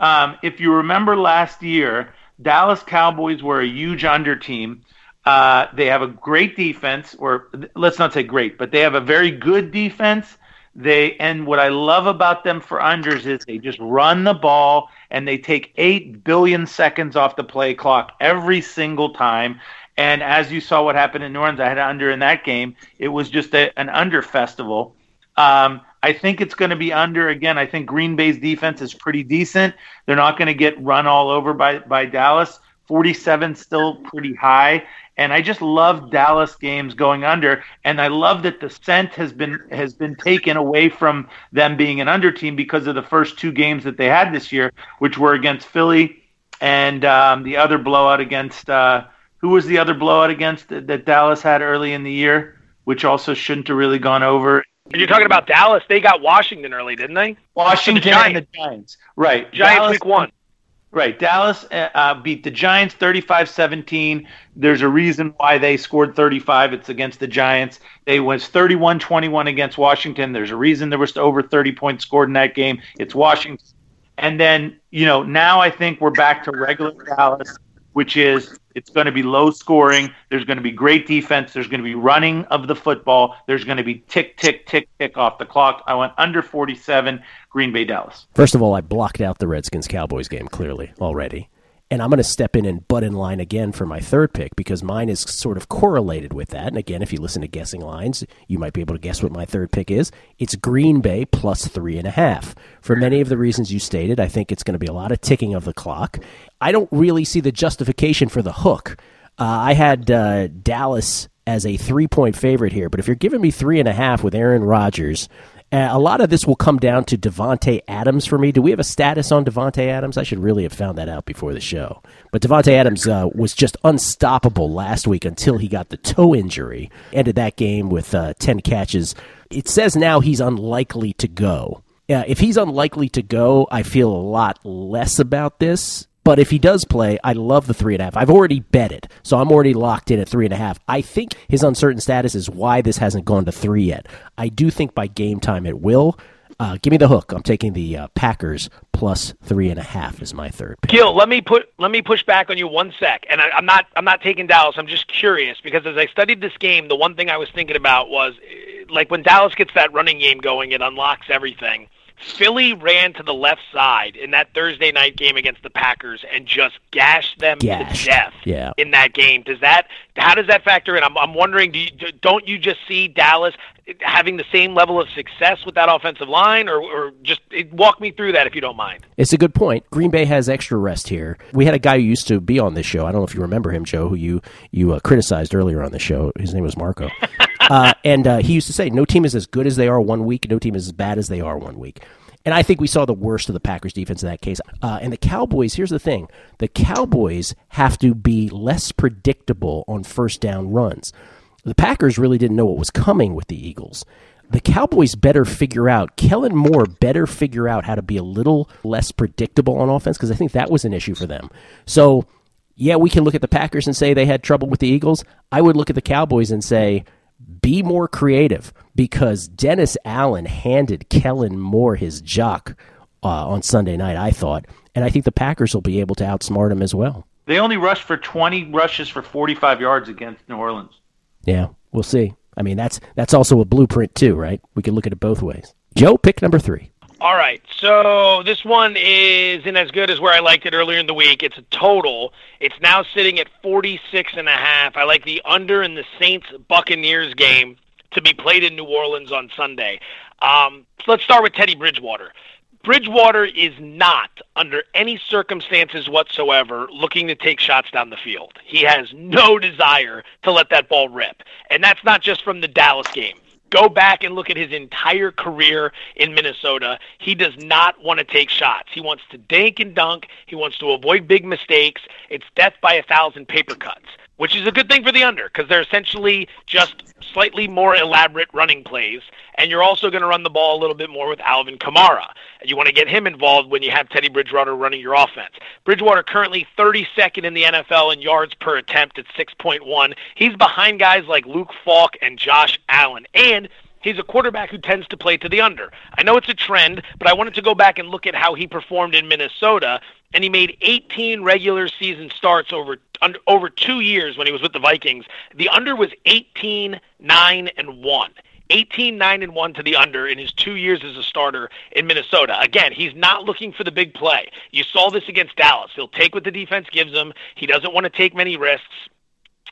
Um, if you remember last year, Dallas Cowboys were a huge under team. Uh, they have a great defense, or let's not say great, but they have a very good defense. They and what I love about them for unders is they just run the ball and they take eight billion seconds off the play clock every single time. And as you saw what happened in New Orleans, I had an under in that game. It was just a, an under festival. Um, I think it's going to be under again. I think Green Bay's defense is pretty decent. They're not going to get run all over by by Dallas. 47 still pretty high and I just love Dallas games going under and I love that the scent has been has been taken away from them being an under team because of the first two games that they had this year which were against Philly and um, the other blowout against uh, who was the other blowout against that, that Dallas had early in the year which also shouldn't have really gone over you're talking about Dallas. They got Washington early, didn't they? Washington the and the Giants. Right. Giants Dallas, week one. Right. Dallas uh, uh, beat the Giants 35 17. There's a reason why they scored 35. It's against the Giants. They was 31 21 against Washington. There's a reason there was over 30 points scored in that game. It's Washington. And then, you know, now I think we're back to regular Dallas, which is it's going to be low scoring. There's going to be great defense. There's going to be running of the football. There's going to be tick, tick, tick, tick off the clock. I went under 47, Green Bay, Dallas. First of all, I blocked out the Redskins Cowboys game clearly already. And I'm going to step in and butt in line again for my third pick because mine is sort of correlated with that. And again, if you listen to guessing lines, you might be able to guess what my third pick is. It's Green Bay plus three and a half. For many of the reasons you stated, I think it's going to be a lot of ticking of the clock. I don't really see the justification for the hook. Uh, I had uh, Dallas as a three point favorite here, but if you're giving me three and a half with Aaron Rodgers, uh, a lot of this will come down to Davante Adams for me. Do we have a status on Davante Adams? I should really have found that out before the show. But Davante Adams uh, was just unstoppable last week until he got the toe injury. Ended that game with uh, ten catches. It says now he's unlikely to go. Uh, if he's unlikely to go, I feel a lot less about this. But if he does play, I love the three and a half. I've already bet it, so I'm already locked in at three and a half. I think his uncertain status is why this hasn't gone to three yet. I do think by game time it will. Uh, give me the hook. I'm taking the uh, Packers plus three and a half is my third pick. Gill, let me put let me push back on you one sec. And I, I'm not I'm not taking Dallas. I'm just curious because as I studied this game, the one thing I was thinking about was like when Dallas gets that running game going, it unlocks everything. Philly ran to the left side in that Thursday night game against the Packers and just gashed them Gashed. to death Yeah. in that game. Does that how does that factor in? I'm I'm wondering. Do you, don't you just see Dallas having the same level of success with that offensive line, or, or just walk me through that if you don't mind? It's a good point. Green Bay has extra rest here. We had a guy who used to be on this show. I don't know if you remember him, Joe, who you you uh, criticized earlier on the show. His name was Marco, [laughs] [laughs] uh, and uh, he used to say, "No team is as good as they are one week. No team is as bad as they are one week." And I think we saw the worst of the Packers defense in that case. Uh, and the Cowboys, here's the thing the Cowboys have to be less predictable on first down runs. The Packers really didn't know what was coming with the Eagles. The Cowboys better figure out, Kellen Moore better figure out how to be a little less predictable on offense because I think that was an issue for them. So, yeah, we can look at the Packers and say they had trouble with the Eagles. I would look at the Cowboys and say, be more creative because Dennis Allen handed Kellen Moore his jock uh, on Sunday night, I thought. And I think the Packers will be able to outsmart him as well. They only rushed for 20 rushes for 45 yards against New Orleans. Yeah, we'll see. I mean, that's that's also a blueprint too, right? We can look at it both ways. Joe, pick number three. All right, so this one isn't as good as where I liked it earlier in the week. It's a total. It's now sitting at 46 and a half. I like the under in the Saints Buccaneers game to be played in New Orleans on Sunday. Um, so let's start with Teddy Bridgewater. Bridgewater is not, under any circumstances whatsoever, looking to take shots down the field. He has no desire to let that ball rip. And that's not just from the Dallas game. Go back and look at his entire career in Minnesota. He does not want to take shots. He wants to dink and dunk. He wants to avoid big mistakes. It's death by a thousand paper cuts, which is a good thing for the under because they're essentially just slightly more elaborate running plays. And you're also going to run the ball a little bit more with Alvin Kamara. You want to get him involved when you have Teddy Bridgewater running your offense. Bridgewater currently 32nd in the NFL in yards per attempt at 6.1. He's behind guys like Luke Falk and Josh Allen. And He's a quarterback who tends to play to the under. I know it's a trend, but I wanted to go back and look at how he performed in Minnesota, and he made 18 regular season starts over under, over two years when he was with the Vikings. The under was 18, 9, and 1. 18 9 and 1 to the under in his 2 years as a starter in Minnesota. Again, he's not looking for the big play. You saw this against Dallas. He'll take what the defense gives him. He doesn't want to take many risks.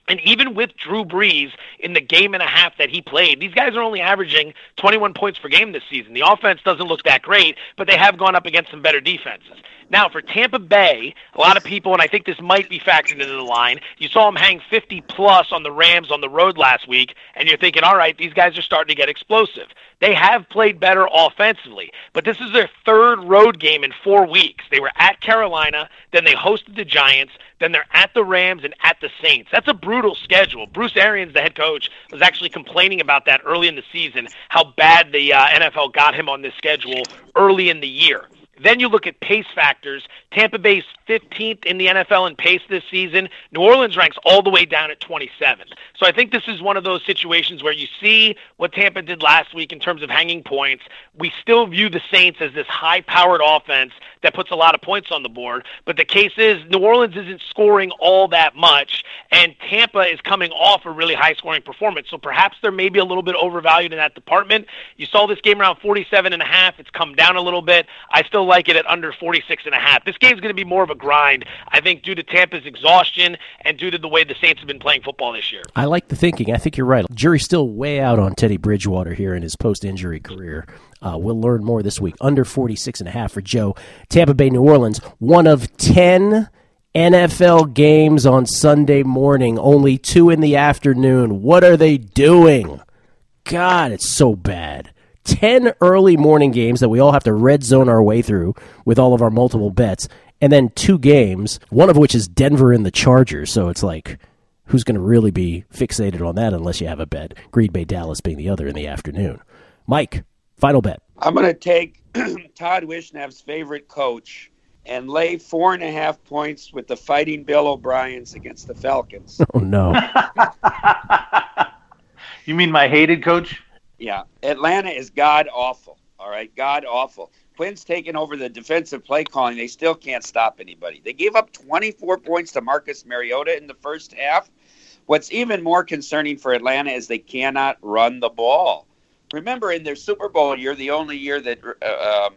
And even with Drew Brees in the game and a half that he played, these guys are only averaging 21 points per game this season. The offense doesn't look that great, but they have gone up against some better defenses. Now, for Tampa Bay, a lot of people, and I think this might be factored into the line, you saw them hang 50 plus on the Rams on the road last week, and you're thinking, all right, these guys are starting to get explosive. They have played better offensively, but this is their third road game in four weeks. They were at Carolina, then they hosted the Giants, then they're at the Rams and at the Saints. That's a brutal schedule. Bruce Arians, the head coach, was actually complaining about that early in the season, how bad the uh, NFL got him on this schedule early in the year. Then you look at pace factors. Tampa Bay's 15th in the NFL in pace this season. New Orleans ranks all the way down at 27th. So I think this is one of those situations where you see what Tampa did last week in terms of hanging points. We still view the Saints as this high-powered offense that puts a lot of points on the board. But the case is New Orleans isn't scoring all that much, and Tampa is coming off a really high-scoring performance. So perhaps they're maybe a little bit overvalued in that department. You saw this game around 47 and a half. It's come down a little bit. I still like it at under 46 and a half. This game's going to be more of a grind, I think, due to Tampa's exhaustion and due to the way the Saints have been playing football this year. I like the thinking. I think you're right. Jury's still way out on Teddy Bridgewater here in his post-injury career. Uh, we'll learn more this week. Under 46 and a half for Joe. Tampa Bay, New Orleans, one of 10 NFL games on Sunday morning, only two in the afternoon. What are they doing? God, it's so bad. 10 early morning games that we all have to red zone our way through with all of our multiple bets, and then two games, one of which is Denver and the Chargers. So it's like, who's going to really be fixated on that unless you have a bet? Green Bay, Dallas being the other in the afternoon. Mike, final bet. I'm going to take [clears throat] Todd Wishnev's favorite coach and lay four and a half points with the Fighting Bill O'Briens against the Falcons. [laughs] Oh, no. [laughs] You mean my hated coach? Yeah, Atlanta is god awful. All right, god awful. Quinn's taken over the defensive play calling. They still can't stop anybody. They gave up 24 points to Marcus Mariota in the first half. What's even more concerning for Atlanta is they cannot run the ball. Remember, in their Super Bowl year, the only year that uh,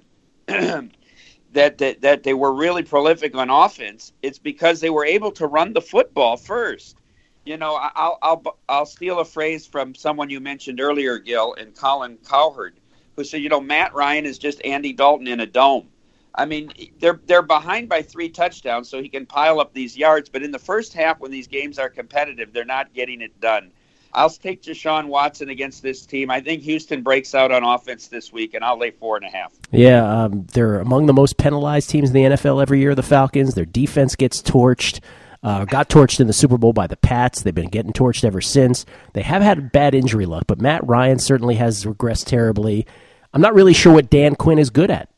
um, [clears throat] that, that that they were really prolific on offense, it's because they were able to run the football first. You know, I'll I'll I'll steal a phrase from someone you mentioned earlier, Gill, and Colin Cowherd, who said, you know, Matt Ryan is just Andy Dalton in a dome. I mean, they're they're behind by three touchdowns, so he can pile up these yards. But in the first half, when these games are competitive, they're not getting it done. I'll take Deshaun Watson against this team. I think Houston breaks out on offense this week, and I'll lay four and a half. Yeah, um, they're among the most penalized teams in the NFL every year. The Falcons. Their defense gets torched. Uh, got torched in the Super Bowl by the Pats. They've been getting torched ever since. They have had bad injury luck, but Matt Ryan certainly has regressed terribly. I'm not really sure what Dan Quinn is good at,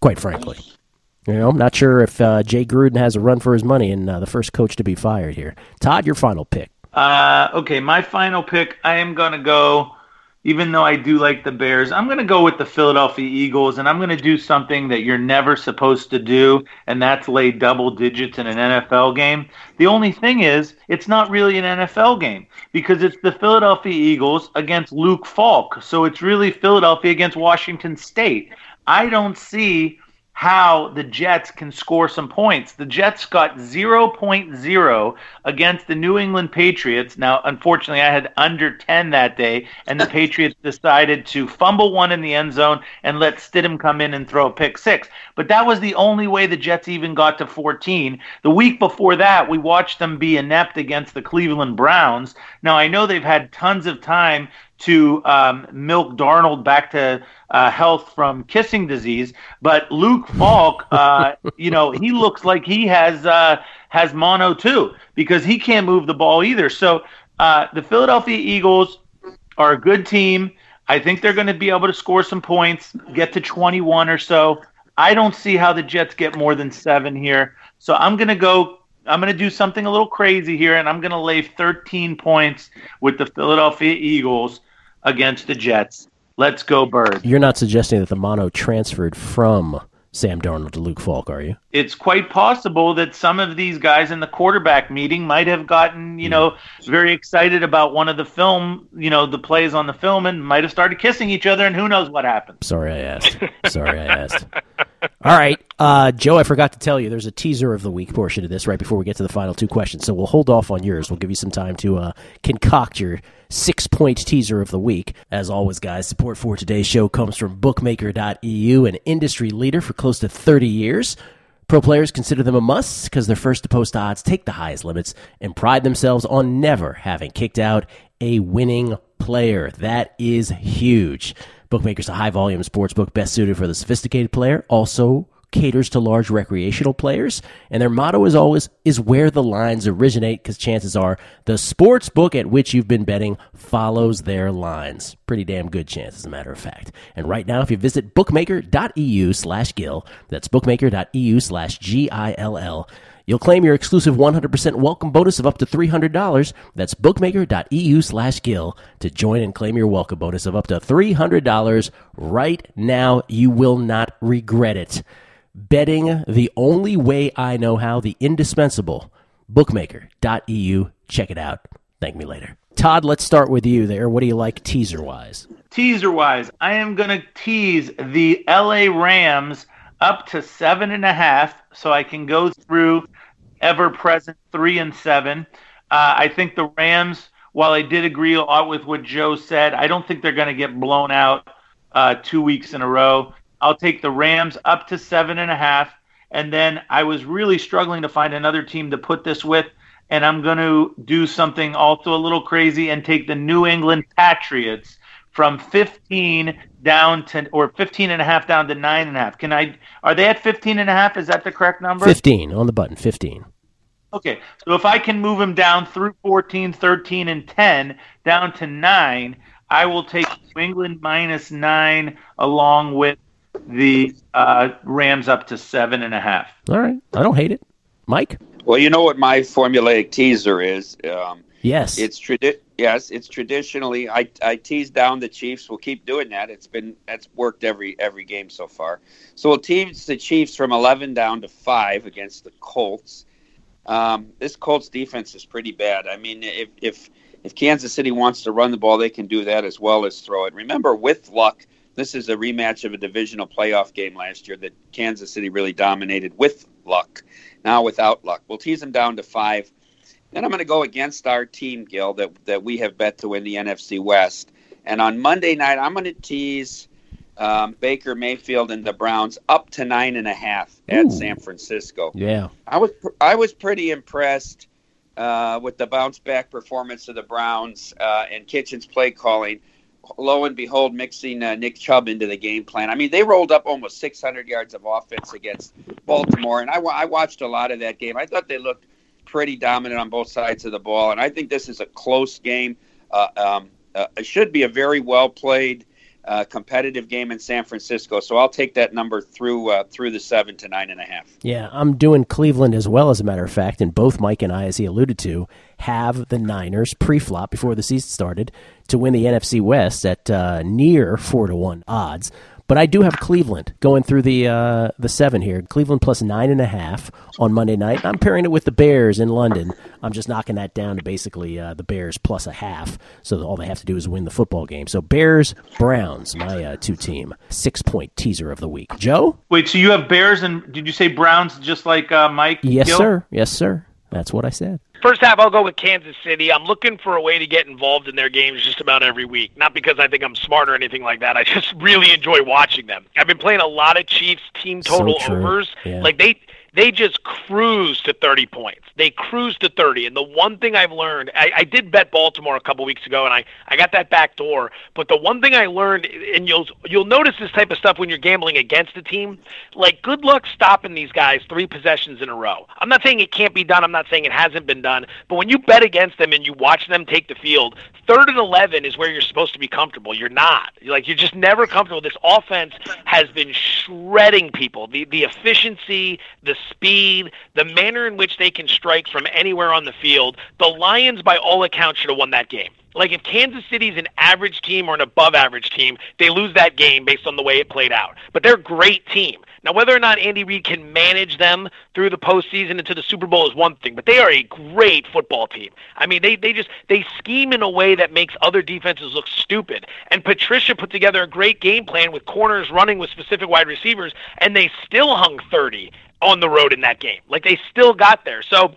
quite frankly. You know, I'm not sure if uh, Jay Gruden has a run for his money and uh, the first coach to be fired here. Todd, your final pick. Uh, okay, my final pick. I am gonna go. Even though I do like the Bears, I'm going to go with the Philadelphia Eagles, and I'm going to do something that you're never supposed to do, and that's lay double digits in an NFL game. The only thing is, it's not really an NFL game because it's the Philadelphia Eagles against Luke Falk. So it's really Philadelphia against Washington State. I don't see how the Jets can score some points. The Jets got 0.0 against the New England Patriots. Now, unfortunately, I had under 10 that day, and the [laughs] Patriots decided to fumble one in the end zone and let Stidham come in and throw a pick six. But that was the only way the Jets even got to 14. The week before that, we watched them be inept against the Cleveland Browns. Now, I know they've had tons of time to um, milk Darnold back to uh, health from kissing disease. But Luke Falk, uh, [laughs] you know, he looks like he has uh, has mono too because he can't move the ball either. So uh, the Philadelphia Eagles are a good team. I think they're going to be able to score some points, get to 21 or so. I don't see how the Jets get more than seven here. So I'm going to go I'm going to do something a little crazy here, and I'm going to lay 13 points with the Philadelphia Eagles against the Jets. Let's go, Bird. You're not suggesting that the mono transferred from Sam Darnold to Luke Falk, are you? It's quite possible that some of these guys in the quarterback meeting might have gotten, you know, mm-hmm. very excited about one of the film, you know, the plays on the film and might have started kissing each other, and who knows what happened. Sorry I asked. Sorry I asked. All right, uh, Joe, I forgot to tell you there's a teaser of the week portion of this right before we get to the final two questions. So we'll hold off on yours. We'll give you some time to uh, concoct your six point teaser of the week. As always, guys, support for today's show comes from bookmaker.eu, an industry leader for close to 30 years. Pro players consider them a must because they're first to post odds, take the highest limits, and pride themselves on never having kicked out a winning player. That is huge. Bookmaker's a high volume sports book best suited for the sophisticated player, also caters to large recreational players, and their motto is always is where the lines originate because chances are the sports book at which you've been betting follows their lines. Pretty damn good chance, as a matter of fact. And right now, if you visit bookmaker.eu slash Gill, that's bookmaker.eu slash G I L L, You'll claim your exclusive 100% welcome bonus of up to $300. That's bookmaker.eu slash Gill to join and claim your welcome bonus of up to $300 right now. You will not regret it. Betting the only way I know how, the indispensable bookmaker.eu. Check it out. Thank me later. Todd, let's start with you there. What do you like teaser wise? Teaser wise, I am going to tease the LA Rams up to seven and a half so I can go through ever present three and seven. Uh, I think the Rams, while I did agree a lot with what Joe said, I don't think they're going to get blown out uh, two weeks in a row. I'll take the Rams up to seven and a half. And then I was really struggling to find another team to put this with. And I'm going to do something also a little crazy and take the New England Patriots from 15 down to or 15 and a half down to nine and a half. Can I? Are they at 15 and a half? Is that the correct number? 15 on the button. 15. Okay, so if I can move them down through 14, 13, and 10 down to nine, I will take New England minus nine along with the uh, Rams up to seven and a half. All right, I don't hate it, Mike. Well, you know what my formulaic teaser is. Um, yes, it's tradi- Yes, it's traditionally I I tease down the Chiefs. We'll keep doing that. It's been that's worked every every game so far. So we'll tease the Chiefs from eleven down to five against the Colts. Um, this Colts defense is pretty bad. I mean, if if if Kansas City wants to run the ball, they can do that as well as throw it. Remember, with luck, this is a rematch of a divisional playoff game last year that Kansas City really dominated with luck. Now without luck, we'll tease them down to five. Then I'm going to go against our team, Gil, that, that we have bet to win the NFC West. And on Monday night, I'm going to tease um, Baker Mayfield and the Browns up to nine and a half at Ooh. San Francisco. Yeah, I was I was pretty impressed uh, with the bounce back performance of the Browns uh, and Kitchens' play calling. Lo and behold, mixing uh, Nick Chubb into the game plan. I mean, they rolled up almost 600 yards of offense against Baltimore, and I, I watched a lot of that game. I thought they looked pretty dominant on both sides of the ball, and I think this is a close game. Uh, um, uh, it should be a very well played, uh, competitive game in San Francisco. So I'll take that number through uh, through the seven to nine and a half. Yeah, I'm doing Cleveland as well, as a matter of fact, and both Mike and I, as he alluded to, have the Niners pre-flop before the season started to win the NFC West at uh, near four to one odds. But I do have Cleveland going through the uh, the seven here. Cleveland plus nine and a half on Monday night. I'm pairing it with the Bears in London. I'm just knocking that down to basically uh, the Bears plus a half. So all they have to do is win the football game. So Bears Browns, my uh, two team six point teaser of the week. Joe, wait. So you have Bears and did you say Browns just like uh, Mike? Yes, sir. Yes, sir. That's what I said. First half, I'll go with Kansas City. I'm looking for a way to get involved in their games just about every week. Not because I think I'm smart or anything like that. I just [laughs] really enjoy watching them. I've been playing a lot of Chiefs team total so overs. Yeah. Like they they just cruise to 30 points. They cruise to 30. And the one thing I've learned, I, I did bet Baltimore a couple weeks ago, and I, I got that back door. But the one thing I learned, and you'll you'll notice this type of stuff when you're gambling against a team, like good luck stopping these guys three possessions in a row. I'm not saying it can't be done. I'm not saying it hasn't been done. But when you bet against them and you watch them take the field, third and 11 is where you're supposed to be comfortable. You're not. You're like you're just never comfortable. This offense has been shredding people. The the efficiency, the speed, the manner in which they can strike from anywhere on the field. The Lions, by all accounts, should have won that game. Like if Kansas City's an average team or an above average team, they lose that game based on the way it played out. But they're a great team. Now, whether or not Andy Reid can manage them through the postseason into the Super Bowl is one thing, but they are a great football team. I mean, they, they just they scheme in a way that makes other defenses look stupid. And Patricia put together a great game plan with corners running with specific wide receivers, and they still hung 30 on the road in that game. Like they still got there. So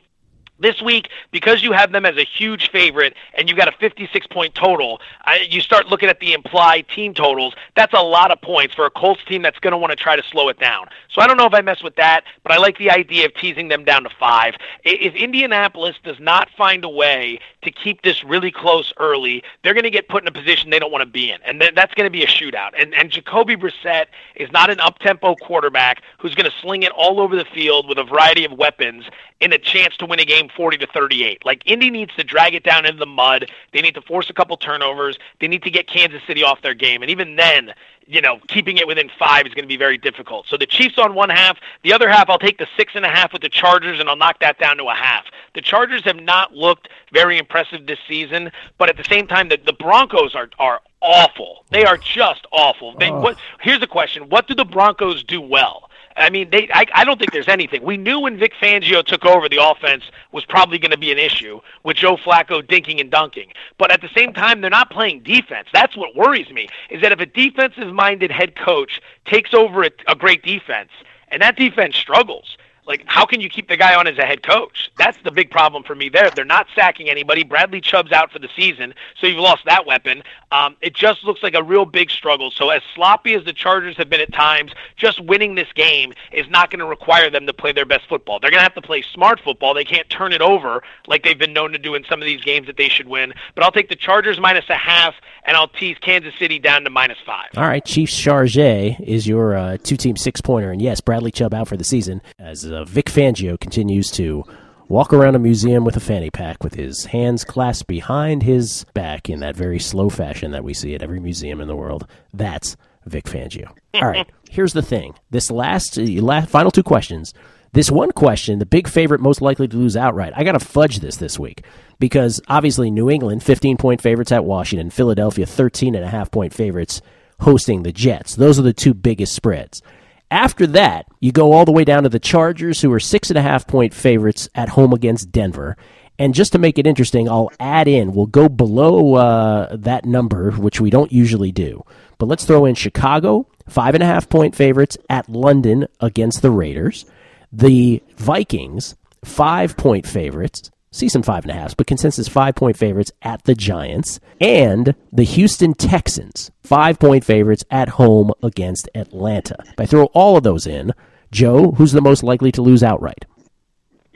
This week, because you have them as a huge favorite and you've got a 56 point total, I, you start looking at the implied team totals. That's a lot of points for a Colts team that's going to want to try to slow it down. So I don't know if I mess with that, but I like the idea of teasing them down to five. If Indianapolis does not find a way to keep this really close early, they're going to get put in a position they don't want to be in, and th- that's going to be a shootout. And, and Jacoby Brissett is not an up tempo quarterback who's going to sling it all over the field with a variety of weapons in a chance to win a game 40 to 38. Like Indy needs to drag it down into the mud. They need to force a couple turnovers. They need to get Kansas City off their game. And even then, you know, keeping it within five is going to be very difficult. So the Chiefs on one half, the other half, I'll take the six and a half with the Chargers, and I'll knock that down to a half. The Chargers have not looked very impressive this season, but at the same time, the, the Broncos are are awful. They are just awful. They, oh. what, here's the question: What do the Broncos do well? I mean, they. I, I don't think there's anything. We knew when Vic Fangio took over, the offense was probably going to be an issue with Joe Flacco dinking and dunking. But at the same time, they're not playing defense. That's what worries me. Is that if a defensive-minded head coach takes over a, a great defense, and that defense struggles, like how can you keep the guy on as a head coach? That's the big problem for me there. They're not sacking anybody. Bradley Chubb's out for the season, so you've lost that weapon. Um, it just looks like a real big struggle. So as sloppy as the Chargers have been at times, just winning this game is not going to require them to play their best football. They're going to have to play smart football. They can't turn it over like they've been known to do in some of these games that they should win. But I'll take the Chargers minus a half, and I'll tease Kansas City down to minus five. All right, Chiefs Chargé is your uh, two-team six-pointer, and yes, Bradley Chubb out for the season as uh, Vic Fangio continues to walk around a museum with a fanny pack with his hands clasped behind his back in that very slow fashion that we see at every museum in the world. That's Vic Fangio. All right, [laughs] here's the thing. This last, uh, last final two questions. This one question, the big favorite most likely to lose outright. I got to fudge this this week because obviously New England 15 point favorites at Washington, Philadelphia 13 and a half point favorites hosting the Jets. Those are the two biggest spreads. After that, you go all the way down to the Chargers, who are six and a half point favorites at home against Denver. And just to make it interesting, I'll add in, we'll go below uh, that number, which we don't usually do. But let's throw in Chicago, five and a half point favorites at London against the Raiders. The Vikings, five point favorites season five and a half, but consensus five point favorites at the Giants, and the Houston Texans, five point favorites at home against Atlanta. If I throw all of those in, Joe, who's the most likely to lose outright?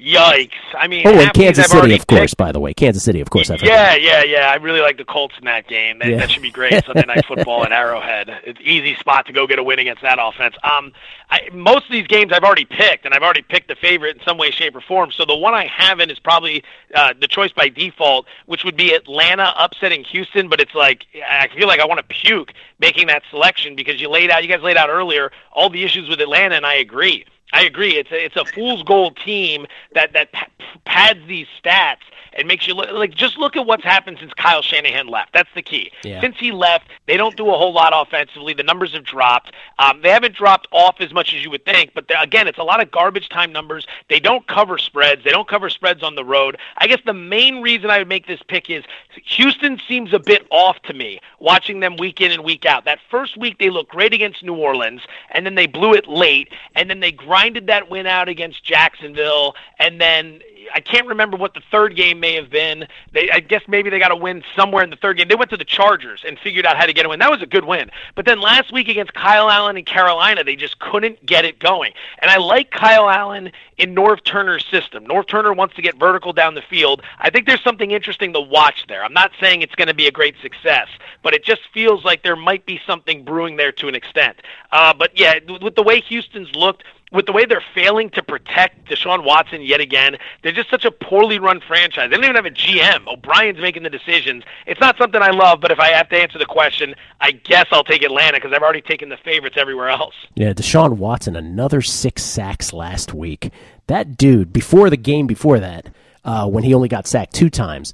Yikes! I mean, Oh, and Kansas City, of course, picked. by the way. Kansas City, of course. I've Yeah, yeah, yeah. I really like the Colts in that game. That, Yeah. that should be great. Sunday night football [laughs] at Arrowhead. It's easy spot to go get a win against that offense. Um, I, most of these games I've already picked, and I've already picked the favorite in some way, shape, or form. So the one I haven't is probably uh, the choice by default, which would be Atlanta upsetting Houston. But it's like I feel like I want to puke making that selection because you laid out, you guys laid out earlier all the issues with Atlanta, and I agree. I agree. It's a, it's a fool's gold team that that pa- pads these stats and makes you look like just look at what's happened since Kyle Shanahan left. That's the key. Yeah. Since he left, they don't do a whole lot offensively. The numbers have dropped. Um, they haven't dropped off as much as you would think, but again, it's a lot of garbage time numbers. They don't cover spreads. They don't cover spreads on the road. I guess the main reason I would make this pick is Houston seems a bit off to me watching them week in and week out. That first week they looked great against New Orleans, and then they blew it late, and then they grinded that win out against Jacksonville, and then I can't remember what the third game may have been. They, I guess maybe they got a win somewhere in the third game. They went to the Chargers and figured out how to get a win. That was a good win. But then last week against Kyle Allen in Carolina, they just couldn't get it going. And I like Kyle Allen in Norv Turner's system. Norv Turner wants to get vertical down the field. I think there's something interesting to watch there. I'm not saying it's going to be a great success, but it just feels like there might be something brewing there to an extent. Uh, but yeah, with the way Houston's looked, with the way they're failing to protect Deshaun Watson yet again, they're just such a poorly run franchise. They don't even have a GM. O'Brien's making the decisions. It's not something I love, but if I have to answer the question, I guess I'll take Atlanta because I've already taken the favorites everywhere else. Yeah, Deshaun Watson, another six sacks last week. That dude, before the game before that, uh, when he only got sacked two times,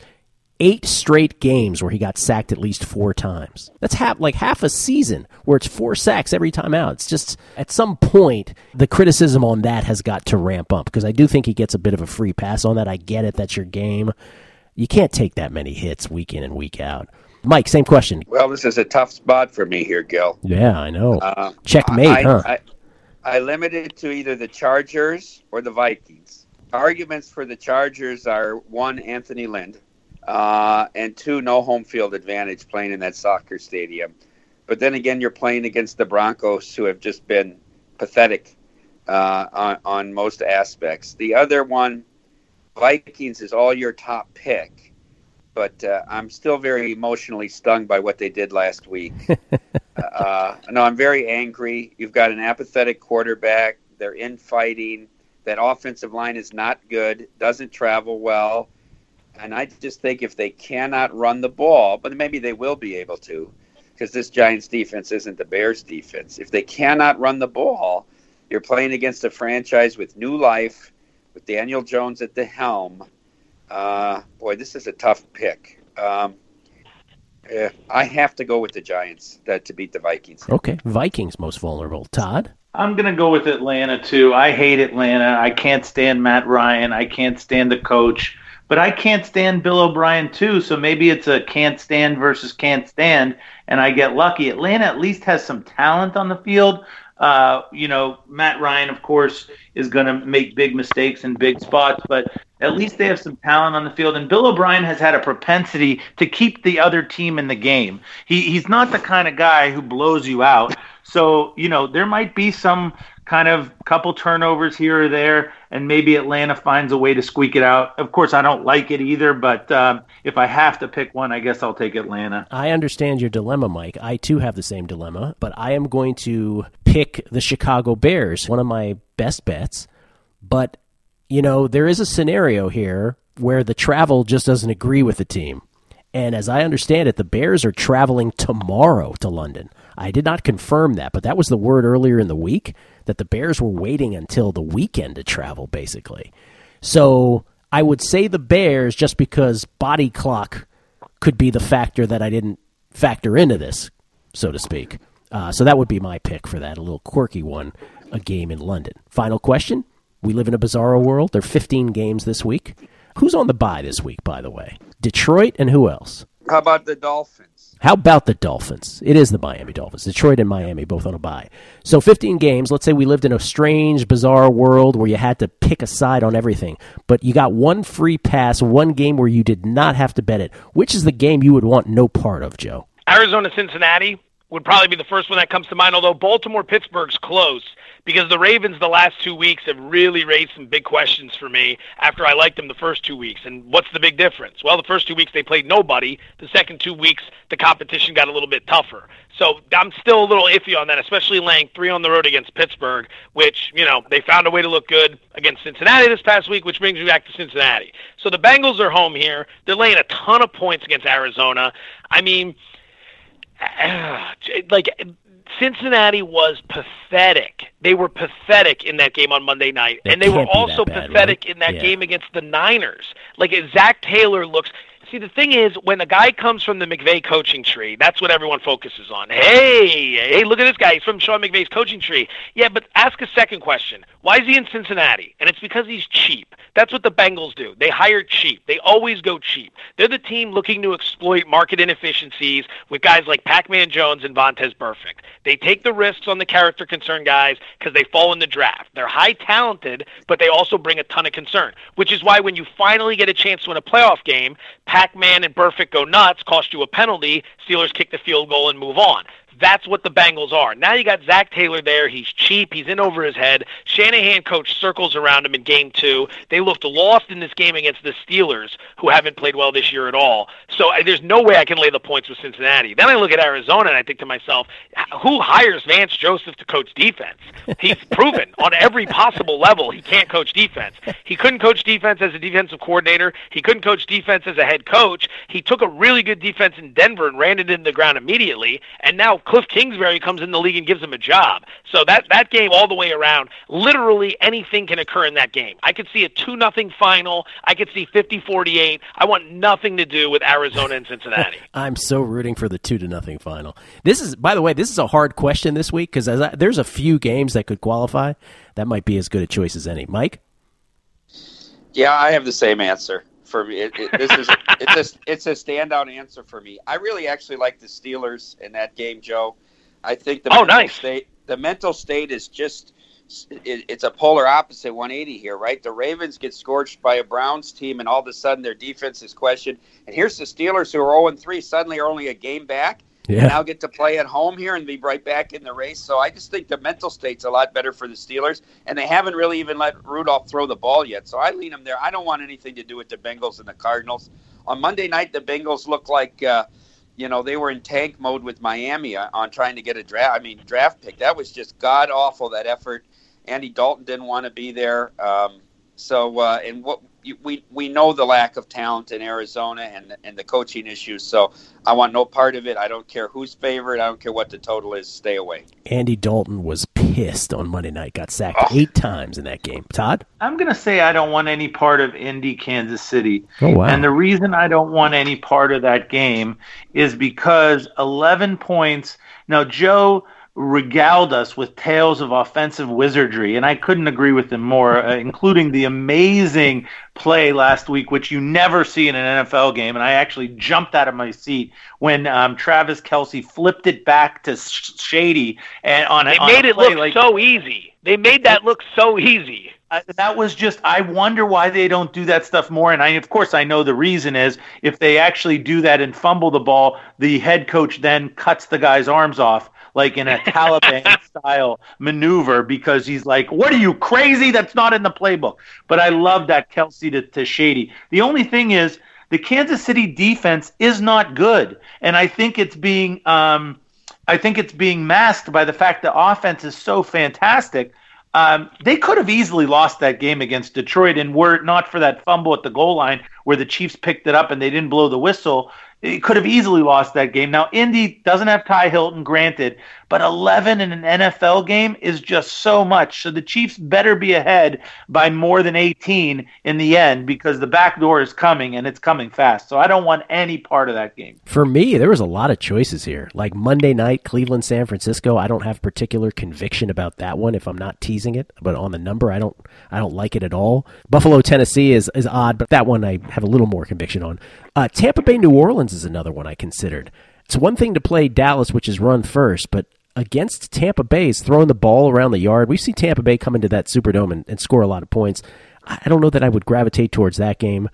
eight straight games where he got sacked at least four times. That's half like half a season where it's four sacks every time out. It's just at some point the criticism on that has got to ramp up because I do think he gets a bit of a free pass on that. I get it, that's your game. You can't take that many hits week in and week out. Mike, same question. Well, this is a tough spot for me here, Gill. Yeah, I know. Uh, Checkmate, I, huh? I, I limited to either the Chargers or the Vikings. arguments for the Chargers are one, Anthony Lynn, uh, and two, no home field advantage playing in that soccer stadium. But then again, you're playing against the Broncos, who have just been pathetic uh, on, on most aspects. The other one, Vikings, is all your top pick, but uh, I'm still very emotionally stung by what they did last week. [laughs] uh, no, I'm very angry. You've got an apathetic quarterback. They're infighting. That offensive line is not good, doesn't travel well. And I just think if they cannot run the ball, but maybe they will be able to, because this Giants defense isn't the Bears defense. If they cannot run the ball, you're playing against a franchise with new life, with Daniel Jones at the helm. Uh, boy, this is a tough pick. Um, eh, I have to go with the Giants that, to beat the Vikings. Okay, Vikings most vulnerable. Todd. I'm gonna go with Atlanta too. I hate Atlanta. I can't stand Matt Ryan. I can't stand the coach. But I can't stand Bill O'Brien too. So maybe it's a can't stand versus can't stand, and I get lucky. Atlanta at least has some talent on the field. Uh, you know, Matt Ryan, of course, is going to make big mistakes in big spots, but at least they have some talent on the field. And Bill O'Brien has had a propensity to keep the other team in the game. He, he's not the kind of guy who blows you out. So, you know, there might be some kind of couple turnovers here or there, and maybe Atlanta finds a way to squeak it out. Of course, I don't like it either, but um, if I have to pick one, I guess I'll take Atlanta. I understand your dilemma, Mike. I too have the same dilemma, but I am going to pick the Chicago Bears, one of my best bets. But, you know, there is a scenario here where the travel just doesn't agree with the team. And as I understand it, the Bears are traveling tomorrow to London. I did not confirm that, but that was the word earlier in the week that the Bears were waiting until the weekend to travel, basically. So I would say the Bears just because body clock could be the factor that I didn't factor into this, so to speak. Uh, so that would be my pick for that, a little quirky one, a game in London. Final question. We live in a bizarro world. There are 15 games this week. Who's on the bye this week, by the way? Detroit and who else? How about the Dolphins? How about the Dolphins? It is the Miami Dolphins. Detroit and Miami both on a bye. So 15 games. Let's say we lived in a strange, bizarre world where you had to pick a side on everything, but you got one free pass, one game where you did not have to bet it. Which is the game you would want no part of, Joe? Arizona Cincinnati would probably be the first one that comes to mind, although Baltimore Pittsburgh's close because the Ravens the last two weeks have really raised some big questions for me after I liked them the first two weeks. And what's the big difference? Well, the first two weeks they played nobody. The second two weeks the competition got a little bit tougher. So I'm still a little iffy on that, especially laying three on the road against Pittsburgh, which, you know, they found a way to look good against Cincinnati this past week, which brings me back to Cincinnati. So the Bengals are home here. They're laying a ton of points against Arizona. I mean, [sighs] like Cincinnati was pathetic. They were pathetic in that game on Monday night, and they were also bad, pathetic right? in that Yeah. game against the Niners. Like Zac Taylor looks. See, the thing is, when a guy comes from the McVay coaching tree, that's what everyone focuses on. Hey, hey, look at this guy. He's from Sean McVay's coaching tree. Yeah, but ask a second question. Why is he in Cincinnati? And it's because he's cheap. That's what the Bengals do. They hire cheap. They always go cheap. They're the team looking to exploit market inefficiencies with guys like Pac-Man Jones and Vontaze Burfict. They take the risks on the character concern guys because they fall in the draft. They're high talented, but they also bring a ton of concern, which is why when you finally get a chance to win a playoff game, Pac-Man and Burfict go nuts, cost you a penalty, Steelers kick the field goal and move on. That's what the Bengals are. Now you got Zac Taylor there. He's cheap. He's in over his head. Shanahan coach circles around him in game two. They looked lost in this game against the Steelers, who haven't played well this year at all. So I- there's no way I can lay the points with Cincinnati. Then I look at Arizona and I think to myself, who hires Vance Joseph to coach defense? He's [laughs] proven on every possible level he can't coach defense. He couldn't coach defense as a defensive coordinator. He couldn't coach defense as a head coach. He took a really good defense in Denver and ran it into the ground immediately. And now Cliff Kingsbury comes in the league and gives him a job. So that that game all the way around, literally anything can occur in that game. I could see a 2 nothing final. I could see 50-48. I want nothing to do with Arizona and Cincinnati. [laughs] I'm so rooting for the two to nothing final. This is, by the way, this is a hard question this week because there's a few games that could qualify. That might be as good a choice as any. Mike, Yeah, I have the same answer for me. It, it, this is it's a it's a standout answer for me. I really actually like the Steelers in that game, Joe. I think the Oh, mental nice. state the mental state is just it, it's a polar opposite 180 here, right? The Ravens get scorched by a Browns team, and all of a sudden their defense is questioned. And here's the Steelers, who are 0 3, suddenly are only a game back. Yeah. Now get to play at home here and be right back in the race. So I just think the mental state's a lot better for the Steelers, and they haven't really even let Rudolph throw the ball yet. So I lean them there. I don't want anything to do with the Bengals and the Cardinals. On Monday night, the Bengals look like. Uh, you know they were in tank mode with Miami on trying to get a draft. I mean draft pick. That was just god awful. That effort. Andy Dalton didn't want to be there. Um, so uh, and what we we know the lack of talent in Arizona and and the coaching issues. So I want no part of it. I don't care who's favorite. I don't care what the total is. Stay away. Andy Dalton was pissed on Monday night. Got sacked oh. eight times in that game. Todd, I'm gonna say I don't want any part of Indy, Kansas City. Oh wow! And the reason I don't want any part of that game is because 11 points. Now Joe regaled us with tales of offensive wizardry, and I couldn't agree with him more, uh, including the amazing play last week, which you never see in an NFL game. And I actually jumped out of my seat when um, Travis Kelce flipped it back to Shady and on. They on made it look like, so easy. They made that look so easy. Uh, that was just i wonder why they don't do that stuff more and i of course i know the reason is if they actually do that and fumble the ball the head coach then cuts the guy's arms off like in a [laughs] Taliban style maneuver because he's like, "What are you crazy? That's not in the playbook." But I love that Kelce to, to Shady. The only thing is the Kansas City defense is not good, and I think it's being um, I think it's being masked by the fact the offense is so fantastic. Um, they could have easily lost that game against Detroit, and were it not for that fumble at the goal line where the Chiefs picked it up and they didn't blow the whistle, it could have easily lost that game. Now, Indy doesn't have Ty Hilton, granted, but 11 in an NFL game is just so much. So the Chiefs better be ahead by more than 18 in the end because the back door is coming and it's coming fast. So I don't want any part of that game. For me, there was a lot of choices here. Like Monday night, Cleveland, San Francisco. I don't have particular conviction about that one if I'm not teasing it, but on the number, I don't I don't like it at all. Buffalo, Tennessee is is odd, but that one I have a little more conviction on. Uh, Tampa Bay, New Orleans is another one I considered. It's one thing to play Dallas, which is run first, but against Tampa Bay is throwing the ball around the yard. We've seen Tampa Bay come into that Superdome and, and score a lot of points. I don't know that I would gravitate towards that game.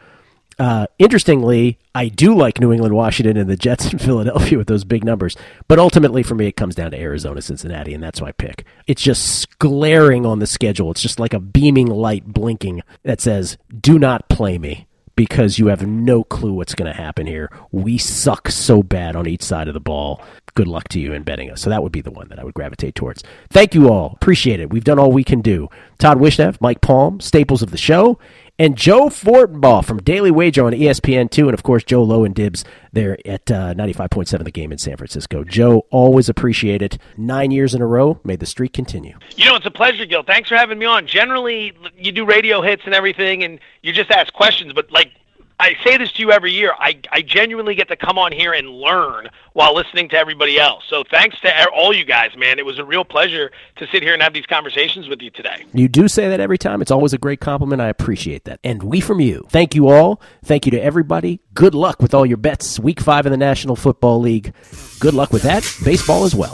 Uh, interestingly, I do like New England, Washington, and the Jets in [laughs] Philadelphia with those big numbers. But ultimately, for me, it comes down to Arizona, Cincinnati, and that's my pick. It's just glaring on the schedule. It's just like a beaming light blinking that says, "Do not play me." Because you have no clue what's going to happen here. We suck so bad on each side of the ball. Good luck to you in betting us. So that would be the one that I would gravitate towards. Thank you all. Appreciate it. We've done all we can do. Todd Wishnev, Mike Palm, staples of the show, and Joe Fortenbaugh from Daily Wager on ESPN2, and of course, Joe Low and Dibs there at uh, 95.7 The Game in San Francisco. Joe, always appreciate it. Nine years in a row. May the streak continue. You know, it's a pleasure, Gill. Thanks for having me on. Generally, you do radio hits and everything, and you just ask questions, but like I say this to you every year. I, I genuinely get to come on here and learn while listening to everybody else. So thanks to all you guys, man. It was a real pleasure to sit here and have these conversations with you today. You do say that every time. It's always a great compliment. I appreciate that. And we from you. Thank you all. Thank you to everybody. Good luck with all your bets. Week five in the National Football League. Good luck with that. Baseball as well.